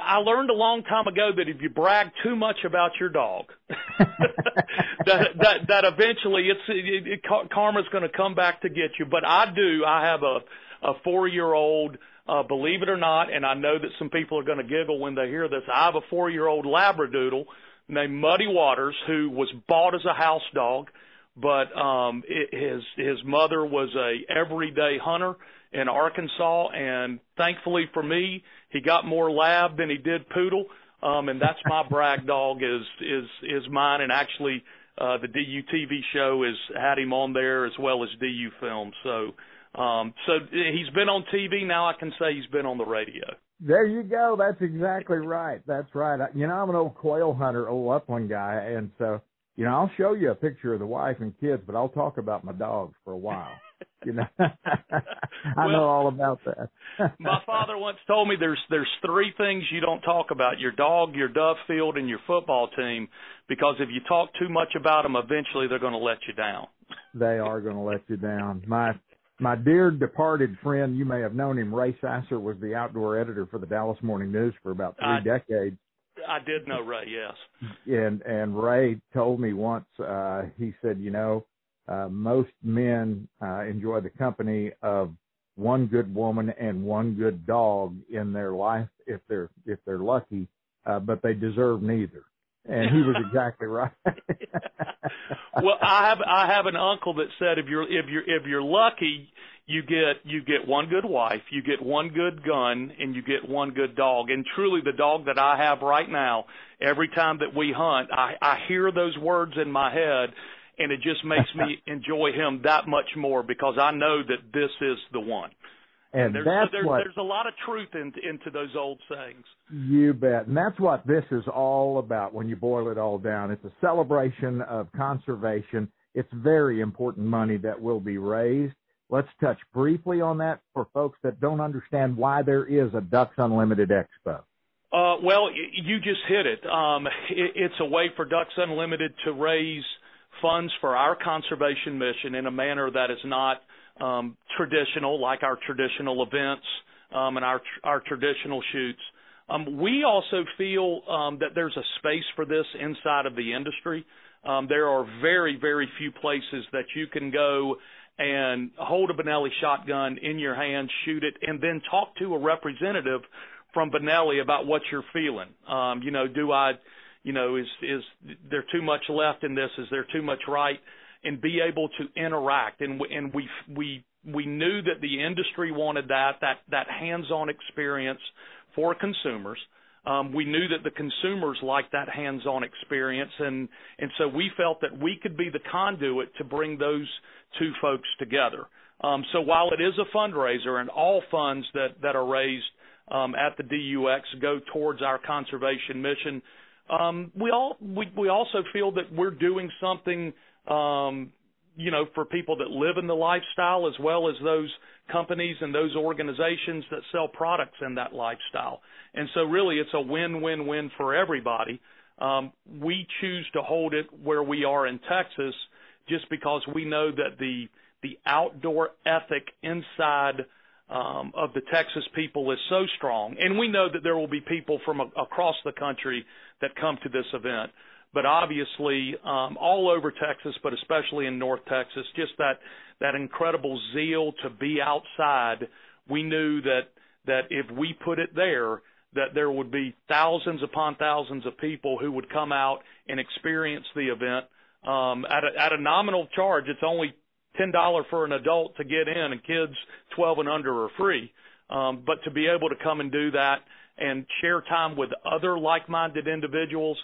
[SPEAKER 26] I learned a long time ago that if you brag too much about your dog, that that that eventually it's it, it, karma's going to come back to get you. But I do. I have a a four year old. Uh, believe it or not, and I know that some people are going to giggle when they hear this. I have a four year old Labradoodle named Muddy Waters who was bought as a house dog, but um, it, his his mother was a everyday hunter in Arkansas, and thankfully for me, he got more lab than he did poodle. Um, and that's my brag dog is is is mine, and actually uh, the DU TV show has had him on there as well as DU Film. So um, so he's been on TV. Now I can say he's been on the radio.
[SPEAKER 8] There you go. That's exactly right. That's right. You know, I'm an old quail hunter, old upland guy, and so you know, I'll show you a picture of the wife and kids, but I'll talk about my dogs for a while. You know, I
[SPEAKER 26] well,
[SPEAKER 8] know all about that.
[SPEAKER 26] my father once told me there's there's three things you don't talk about: your dog, your dove field, and your football team. Because if you talk too much about them, eventually they're going to let you down.
[SPEAKER 8] they are going to let you down. My my dear departed friend, you may have known him, Ray Sasser, was the outdoor editor for the Dallas Morning News for about three
[SPEAKER 26] I,
[SPEAKER 8] decades.
[SPEAKER 26] I did know Ray, yes.
[SPEAKER 8] And and Ray told me once, uh, he said, you know, uh, most men uh, enjoy the company of one good woman and one good dog in their life if they're if they're lucky, uh, but they deserve neither. And he was exactly right.
[SPEAKER 26] well, I have I have an uncle that said if you're if you're if you're lucky, you get you get one good wife, you get one good gun, and you get one good dog. And truly, the dog that I have right now, every time that we hunt, I, I hear those words in my head, and it just makes me enjoy him that much more because I know that this is the one.
[SPEAKER 8] And,
[SPEAKER 26] there's,
[SPEAKER 8] that's
[SPEAKER 26] there's,
[SPEAKER 8] what
[SPEAKER 26] there's a lot of truth in, into those old sayings.
[SPEAKER 8] you bet. And that's what this is all about when you boil it all down. It's a celebration of conservation. It's very important money that will be raised. Let's touch briefly on that for folks that don't understand why there is a Ducks Unlimited Expo.
[SPEAKER 26] Uh, well, you just hit it. Um, it. It's a way for Ducks Unlimited to raise funds for our conservation mission in a manner that is not um, traditional, like our traditional events um, and our our traditional shoots. Um, we also feel um, that there's a space for this inside of the industry. Um, there are very, very few places that you can go and hold a Benelli shotgun in your hand, shoot it, and then talk to a representative from Benelli about what you're feeling. Um, you know, do I, you know, is is there too much left in this? Is there too much right? And be able to interact. And and we we we knew that the industry wanted that that that hands-on experience for consumers. Um, we knew that the consumers liked that hands-on experience, and and so we felt that we could be the conduit to bring those two folks together. Um, so while it is a fundraiser, and all funds that that are raised um, at the DUX go towards our conservation mission, um, we all we we also feel that we're doing something. Um, you know, for people that live in the lifestyle as well as those companies and those organizations that sell products in that lifestyle. And so really it's a win-win-win for everybody. Um, we choose to hold it where we are in Texas just because we know that the the outdoor ethic inside um, of the Texas people is so strong, and we know that there will be people from a, across the country that come to this event. But obviously, um, all over Texas, but especially in North Texas, just that that incredible zeal to be outside. We knew that that if we put it there, that there would be thousands upon thousands of people who would come out and experience the event um, at, a, at a nominal charge. It's only ten dollar for an adult to get in, and kids twelve and under are free. Um, but to be able to come and do that and share time with other like-minded individuals,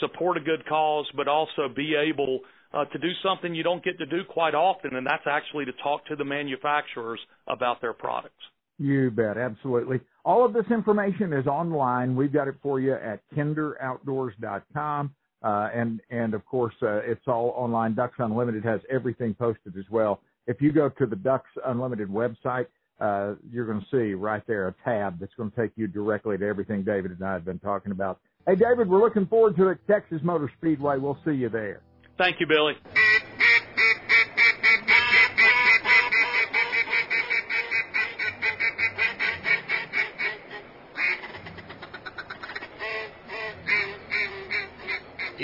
[SPEAKER 26] support a good cause, but also be able uh, to do something you don't get to do quite often, and that's actually to talk to the manufacturers about their products.
[SPEAKER 8] You bet, absolutely. All of this information is online. We've got it for you at kinderoutdoors.com. Uh, and, and of course, uh, it's all online. Ducks Unlimited has everything posted as well. If you go to the Ducks Unlimited website, uh, you're going to see right there a tab that's going to take you directly to everything David and I have been talking about. Hey, David, we're looking forward to it. Texas Motor Speedway. We'll see you there.
[SPEAKER 26] Thank you, Billy.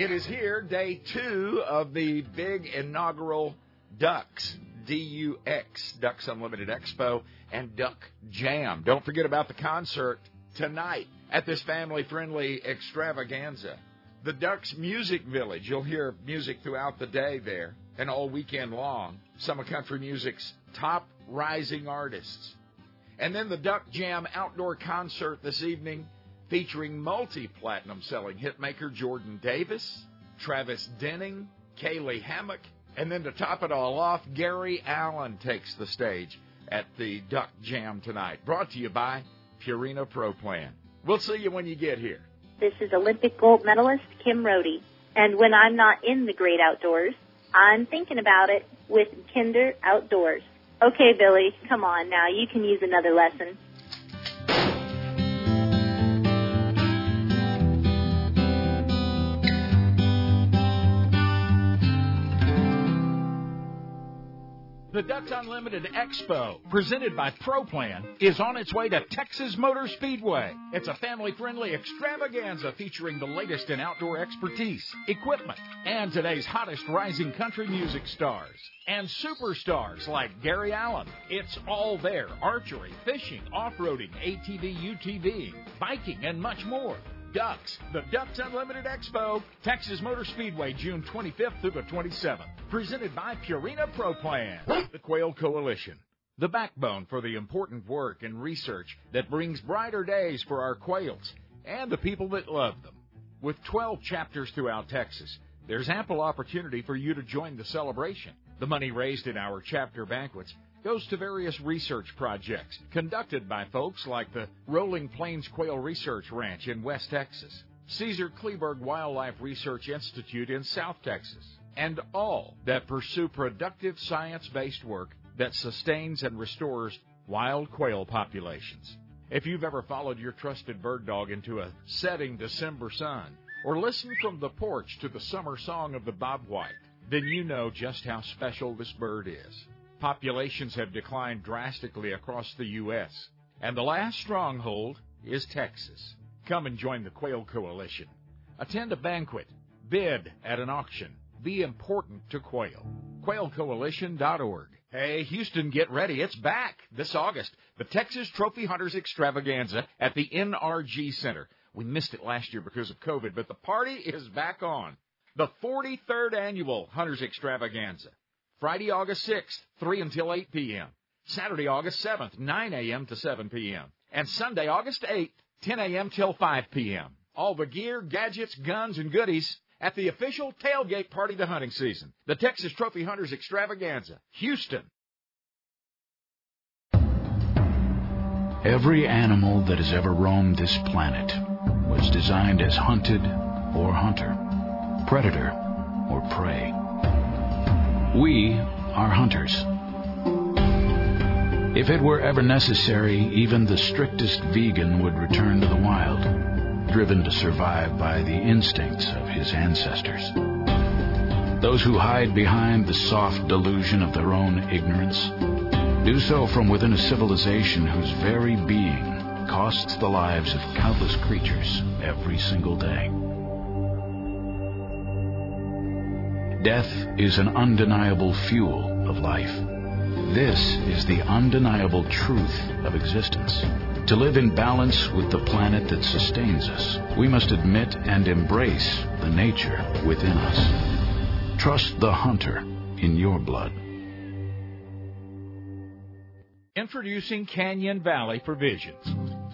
[SPEAKER 2] It is here, day two of the big inaugural Ducks, D-U-X, Ducks Unlimited Expo, and Duck Jam. Don't forget about the concert tonight at this family-friendly extravaganza. The Ducks Music Village. You'll hear music throughout the day there and all weekend long. Some of country music's top rising artists. And then the Duck Jam outdoor concert this evening featuring multi platinum selling hitmaker Jordan Davis, Travis Denning, Caylee Hammack, and then to top it all off, Gary Allan takes the stage at the Duck Jam tonight. Brought to you by Purina Pro Plan. We'll see you when you get here.
[SPEAKER 30] This is Olympic gold medalist Kim Rhode. And when I'm not in the great outdoors, I'm thinking about it with Kinder Outdoors. Okay, Billy, come on now. You can use another lesson.
[SPEAKER 2] The Ducks Unlimited Expo, presented by ProPlan, is on its way to Texas Motor Speedway. It's a family friendly extravaganza featuring the latest in outdoor expertise, equipment, and today's hottest rising country music stars. And superstars like Gary Allan. It's all there archery, fishing, off roading, ATV, UTV, biking, and much more. Ducks, the Ducks Unlimited Expo, Texas Motor Speedway, June 25th through the 27th. Presented by Purina Pro Plan, the Quail Coalition, the backbone for the important work and research that brings brighter days for our quails and the people that love them. With 12 chapters throughout Texas, there's ample opportunity for you to join the celebration. The money raised in our chapter banquets goes to various research projects conducted by folks like the Rolling Plains Quail Research Ranch in West Texas, Caesar Kleberg Wildlife Research Institute in South Texas, and all that pursue productive science based work that sustains and restores wild quail populations. If you've ever followed your trusted bird dog into a setting December sun, or listened from the porch to the summer song of the bobwhite, then you know just how special this bird is. Populations have declined drastically across the U.S., and the last stronghold is Texas. Come and join the Quail Coalition. Attend a banquet, bid at an auction, be important to quail. QuailCoalition.org. Hey, Houston, get ready. It's back this August. The Texas Trophy Hunters Extravaganza at the NRG Center. We missed it last year because of COVID, but the party is back on. The 43rd annual Hunters Extravaganza. Friday, August 6th, 3 until 8 p.m. Saturday, August 7th, 9 a.m. to 7 p.m. And Sunday, August 8th, 10 a.m. till 5 p.m. All the gear, gadgets, guns, and goodies at the official tailgate party to hunting season. The Texas Trophy Hunters Extravaganza, Houston.
[SPEAKER 12] Every animal that has ever roamed this planet was designed as hunted or hunter, predator or prey. We are hunters. If it were ever necessary, even the strictest vegan would return to the wild, driven to survive by the instincts of his ancestors. Those who hide behind the soft delusion of their own ignorance do so from within a civilization whose very being costs the lives of countless creatures every single day. Death is an undeniable fuel of life. This is the undeniable truth of existence. To live in balance with the planet that sustains us, we must admit and embrace the nature within us. Trust the hunter in your blood.
[SPEAKER 2] Introducing Canyon Valley Provisions.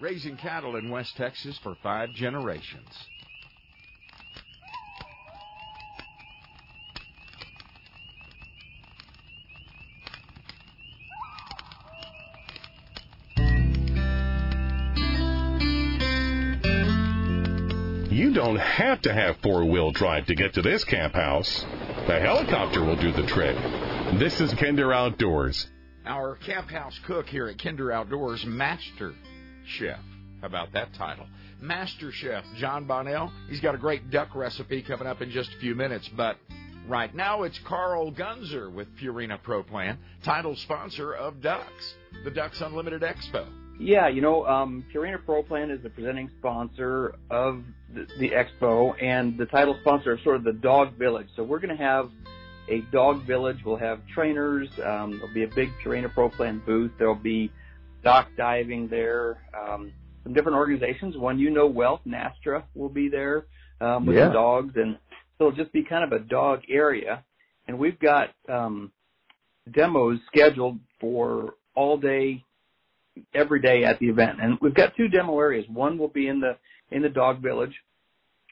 [SPEAKER 2] Raising cattle in West Texas for five generations.
[SPEAKER 1] You don't have to have four wheel drive to get to this camp house. The helicopter will do the trick. This is Kinder Outdoors.
[SPEAKER 2] Our camp house cook here at Kinder Outdoors, Master Chef. How about that title? Master Chef Jon Bonnell. He's got a great duck recipe coming up in just a few minutes, but right now it's Carl Gunzer with Purina Pro Plan, title sponsor of Ducks, the Ducks Unlimited Expo.
[SPEAKER 7] Yeah, you know, um, Purina Pro Plan is the presenting sponsor of the, the expo and the title sponsor of sort of the Dog Village. So we're going to have a dog village. We'll have trainers. Um, there'll be a big Purina Pro Plan booth. There'll be dock diving there. Um, some different organizations. One you know well, NSTRA will be there um, with
[SPEAKER 8] Yeah.
[SPEAKER 7] the dogs, and so it'll just be kind of a dog area. And we've got um, demos scheduled for all day, every day at the event. And we've got two demo areas. One will be in the in the dog village,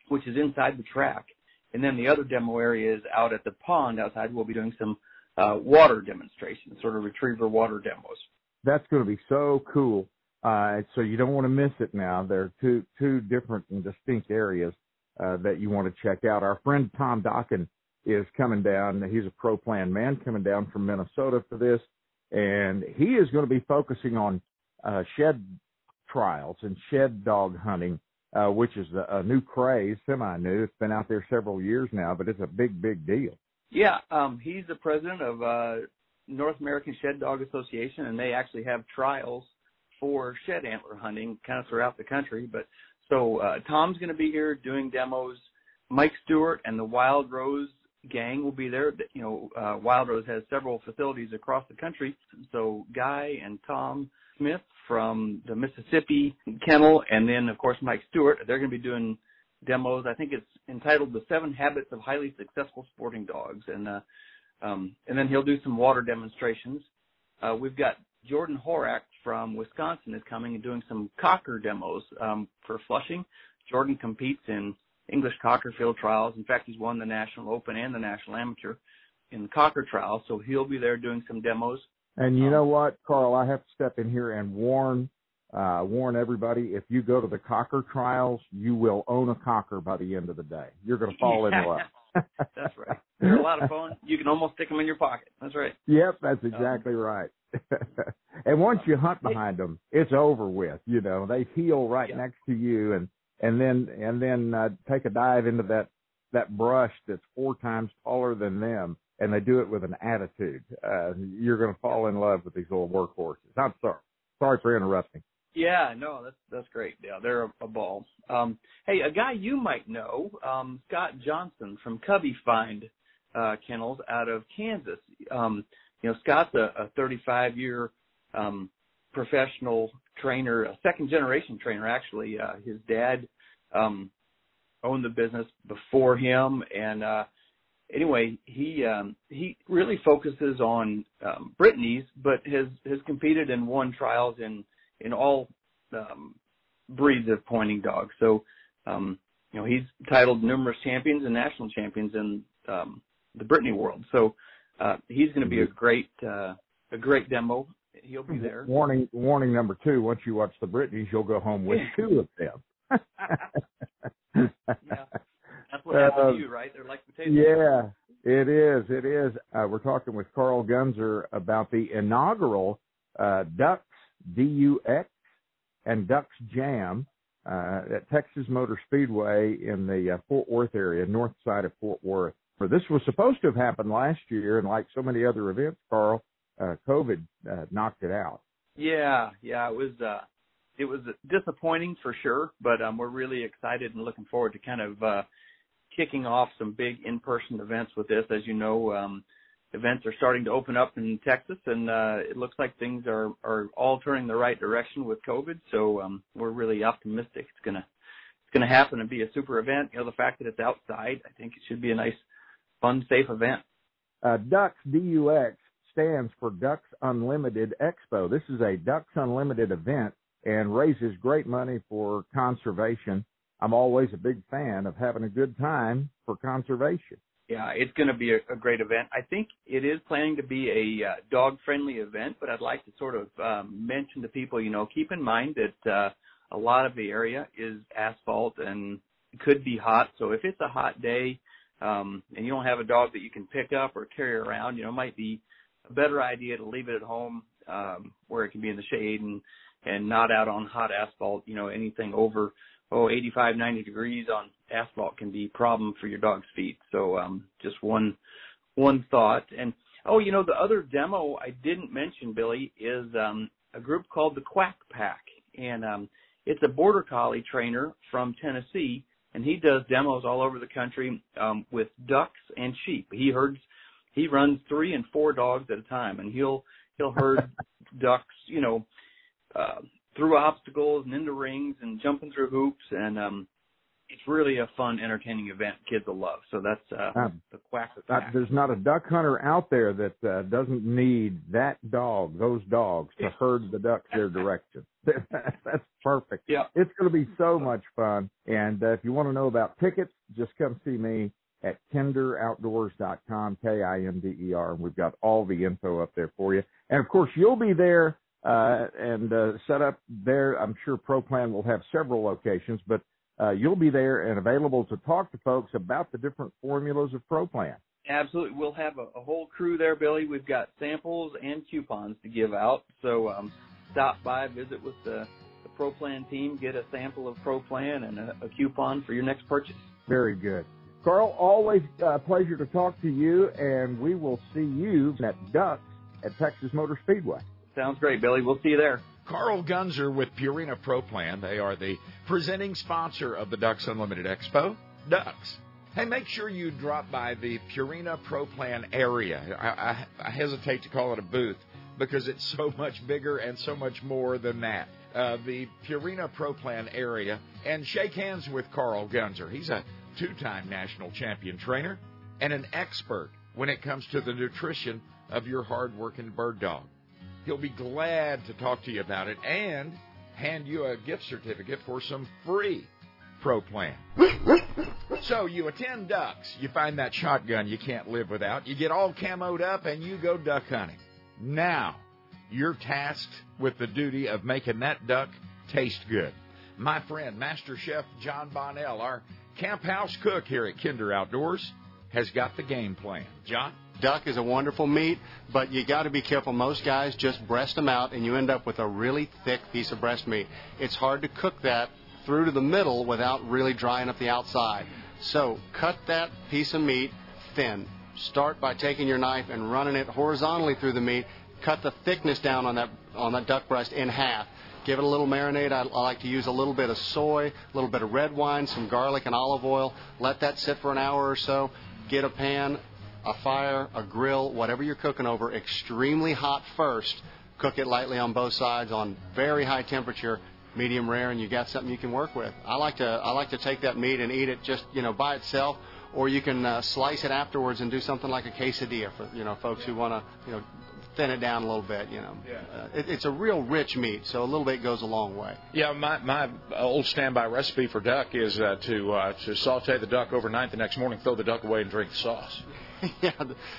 [SPEAKER 7] which is inside the track, and then the other demo area is out at the pond outside. We'll be doing some uh, water demonstrations, sort of retriever water demos.
[SPEAKER 8] That's going to be so cool. Uh, so you don't want to miss it now. There are two, two different and distinct areas, uh, that you want to check out. Our friend Tom Dokken is coming down. He's a pro plan man coming down from Minnesota for this. And he is going to be focusing on, uh, shed trials and shed dog hunting, uh, which is a, a new craze, semi new. It's been out there several years now, but it's a big, big deal.
[SPEAKER 7] Yeah, um, he's the president of uh, North American Shed Dog Association, and they actually have trials for shed antler hunting kind of throughout the country. But so uh, Tom's going to be here doing demos. Mike Stewart and the Wild Rose gang will be there. You know, uh, Wild Rose has several facilities across the country. So Guy and Tom Smith from the Mississippi Kennel, and then of course Mike Stewart. They're going to be doing demos. I think it's entitled "The Seven Habits of Highly Successful Sporting Dogs," and uh, um, and then he'll do some water demonstrations. Uh, we've got Jordan Horak from Wisconsin is coming and doing some cocker demos um, for Flushing. Jordan competes in English cocker field trials. In fact, he's won the National Open and the National Amateur in cocker trials, so he'll be there doing some demos.
[SPEAKER 8] And you know what, Carl, I have to step in here and warn uh warn everybody if you go to the cocker trials, you will own a cocker by the end of the day. You're going to fall in love.
[SPEAKER 7] That's right. They're a lot of fun. You can almost stick them in your pocket. That's right.
[SPEAKER 8] Yep, that's exactly right. and once you hunt behind them, it's over with. You know, they heel right next to you, and and then and then uh, take a dive into that that brush that's four times taller than them, and they do it with an attitude. Uh, you're going to fall in love with these little workhorses. I'm sorry. Sorry for interrupting.
[SPEAKER 7] Yeah, no, that's that's great. Yeah, they're a, a ball. Um, hey, a guy you might know, um, Scott Johnson from Cubby Find uh, Kennels out of Kansas. Um, you know, Scott's a, a 35 year um, professional trainer, a second generation trainer actually. Uh, his dad um, owned the business before him, and uh, anyway, he um, he really focuses on um, Brittany's, but has has competed and won trials in in all um, breeds of pointing dogs. So um, you know he's titled numerous champions and national champions in um, the Brittany world. So uh, he's going to be a great uh, a great demo. He'll be there.
[SPEAKER 8] Warning, warning number two. Once you watch the Brittanys, you'll go home with two of them.
[SPEAKER 7] yeah, that's what happened
[SPEAKER 8] Uh,
[SPEAKER 7] to you, right? They're like potatoes.
[SPEAKER 8] Yeah, it is. It is. Uh, we're talking with Carl Gunzer about the inaugural uh, Ducks DUX and Ducks Jam uh, at Texas Motor Speedway in the uh, Fort Worth area, north side of Fort Worth. This was supposed to have happened last year, and like so many other events, Carl, uh, COVID uh, knocked it out.
[SPEAKER 7] Yeah, yeah, it was uh it was disappointing for sure, but um we're really excited and looking forward to kind of uh kicking off some big in-person events with this. As you know, um events are starting to open up in Texas and uh it looks like things are are all turning the right direction with COVID, so um we're really optimistic it's to it's to happen and be a super event. You know, the fact that it's outside, I think it should be a nice fun safe event.
[SPEAKER 8] Uh, Ducks DUX stands for Ducks Unlimited Expo. This is a Ducks Unlimited event and raises great money for conservation. I'm always a big fan of having a good time for conservation.
[SPEAKER 7] Yeah, it's going to be a, a great event. I think it is planning to be a uh, dog-friendly event, but I'd like to sort of um, mention to people, you know, keep in mind that uh, a lot of the area is asphalt and could be hot. So if it's a hot day um, and you don't have a dog that you can pick up or carry around, you know, it might be a better idea to leave it at home um, where it can be in the shade and and not out on hot asphalt. You know, anything over oh 85, 90 degrees on asphalt can be a problem for your dog's feet. So um, just one one thought. And oh, you know, the other demo I didn't mention, Billy, is um, a group called the Quack Pack, and um, it's a border collie trainer from Tennessee, and he does demos all over the country um, with ducks and sheep. He herds, he runs three and four dogs at a time, and he'll he'll herd ducks, you know, uh, through obstacles and into rings and jumping through hoops, and um, it's really a fun, entertaining event kids will love. So that's uh,
[SPEAKER 8] Um,
[SPEAKER 7] the Quack
[SPEAKER 8] Uh, there's not a duck hunter out there that uh, doesn't need that dog, those dogs, to herd the ducks their direction. That's perfect.
[SPEAKER 7] Yeah.
[SPEAKER 8] It's going to be so much fun. And uh, if you want to know about tickets, just come see me at kinderoutdoors.com, K-I-N-D-E-R, and we've got all the info up there for you. And of course, you'll be there uh, and uh, set up there. I'm sure ProPlan will have several locations, but uh, you'll be there and available to talk to folks about the different formulas of ProPlan.
[SPEAKER 7] Absolutely. We'll have a, a whole crew there, Billy. We've got samples and coupons to give out. So um, stop by, visit with the, the ProPlan team, get a sample of ProPlan and a, a coupon for your next purchase.
[SPEAKER 8] Very good. Carl, always a pleasure to talk to you, and we will see you at Ducks at Texas Motor Speedway.
[SPEAKER 7] Sounds great, Billy. We'll see you there.
[SPEAKER 2] Carl Gunzer with Purina Pro Plan. They are the presenting sponsor of the Ducks Unlimited Expo. Ducks. Hey, make sure you drop by the Purina Pro Plan area. I, I, I hesitate to call it a booth because it's so much bigger and so much more than that. Uh, the Purina Pro Plan area and shake hands with Carl Gunzer. He's a two time national champion trainer and an expert when it comes to the nutrition of your hard working bird dog. He'll be glad to talk to you about it and hand you a gift certificate for some free Pro Plan. So you attend ducks, you find that shotgun you can't live without, you get all camoed up, and you go duck hunting. Now, you're tasked with the duty of making that duck taste good. My friend, Master Chef Jon Bonnell, our camp house cook here at Kinder Outdoors, has got the game plan. Jon?
[SPEAKER 9] Duck is a wonderful meat, but you got to be careful. Most guys just breast them out, and you end up with a really thick piece of breast meat. It's hard to cook that through to the middle without really drying up the outside. So cut that piece of meat thin. Start by taking your knife and running it horizontally through the meat. Cut the thickness down on that on that duck breast in half. Give it a little marinade. I, I like to use a little bit of soy, a little bit of red wine, some garlic and olive oil. Let that sit for an hour or so. Get a pan, a fire, a grill, whatever you're cooking over, extremely hot first. Cook it lightly on both sides on very high temperature, medium rare, and you got something you can work with. I like to I like to take that meat and eat it just you know by itself, or you can uh, slice it afterwards and do something like a quesadilla for you know folks who want to you know thin it down a little bit. You know,
[SPEAKER 5] Yeah.
[SPEAKER 9] uh, it, it's a real rich meat, so a little bit goes a long way.
[SPEAKER 5] Yeah, my my old standby recipe for duck is uh, to uh, to saute the duck overnight. The next morning, throw the duck away and drink the sauce.
[SPEAKER 9] yeah,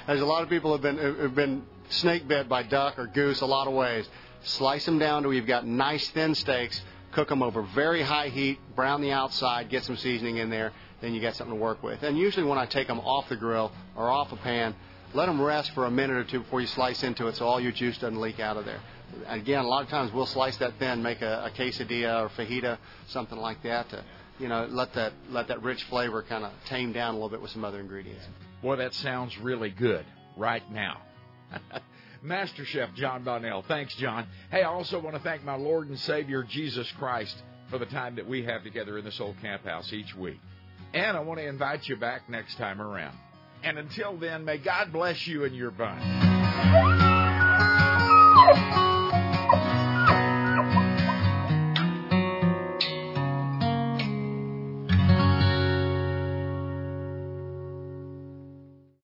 [SPEAKER 9] there's a lot of people have been have been snake bit by duck or goose a lot of ways. Slice them down to where you've got nice thin steaks. Cook them over very high heat. Brown the outside. Get some seasoning in there. Then you got something to work with. And usually when I take them off the grill or off a pan, let them rest for a minute or two before you slice into it, so all your juice doesn't leak out of there. Again, a lot of times we'll slice that thin, make a, a quesadilla or fajita, something like that, to you know let that let that rich flavor kind of tame down a little bit with some other ingredients.
[SPEAKER 2] Boy, that sounds really good right now. Master Chef Jon Bonnell. Thanks, Jon. Hey, I also want to thank my Lord and Savior Jesus Christ for the time that we have together in this old camp house each week. And I want to invite you back next time around. And until then, may God bless you and your bun.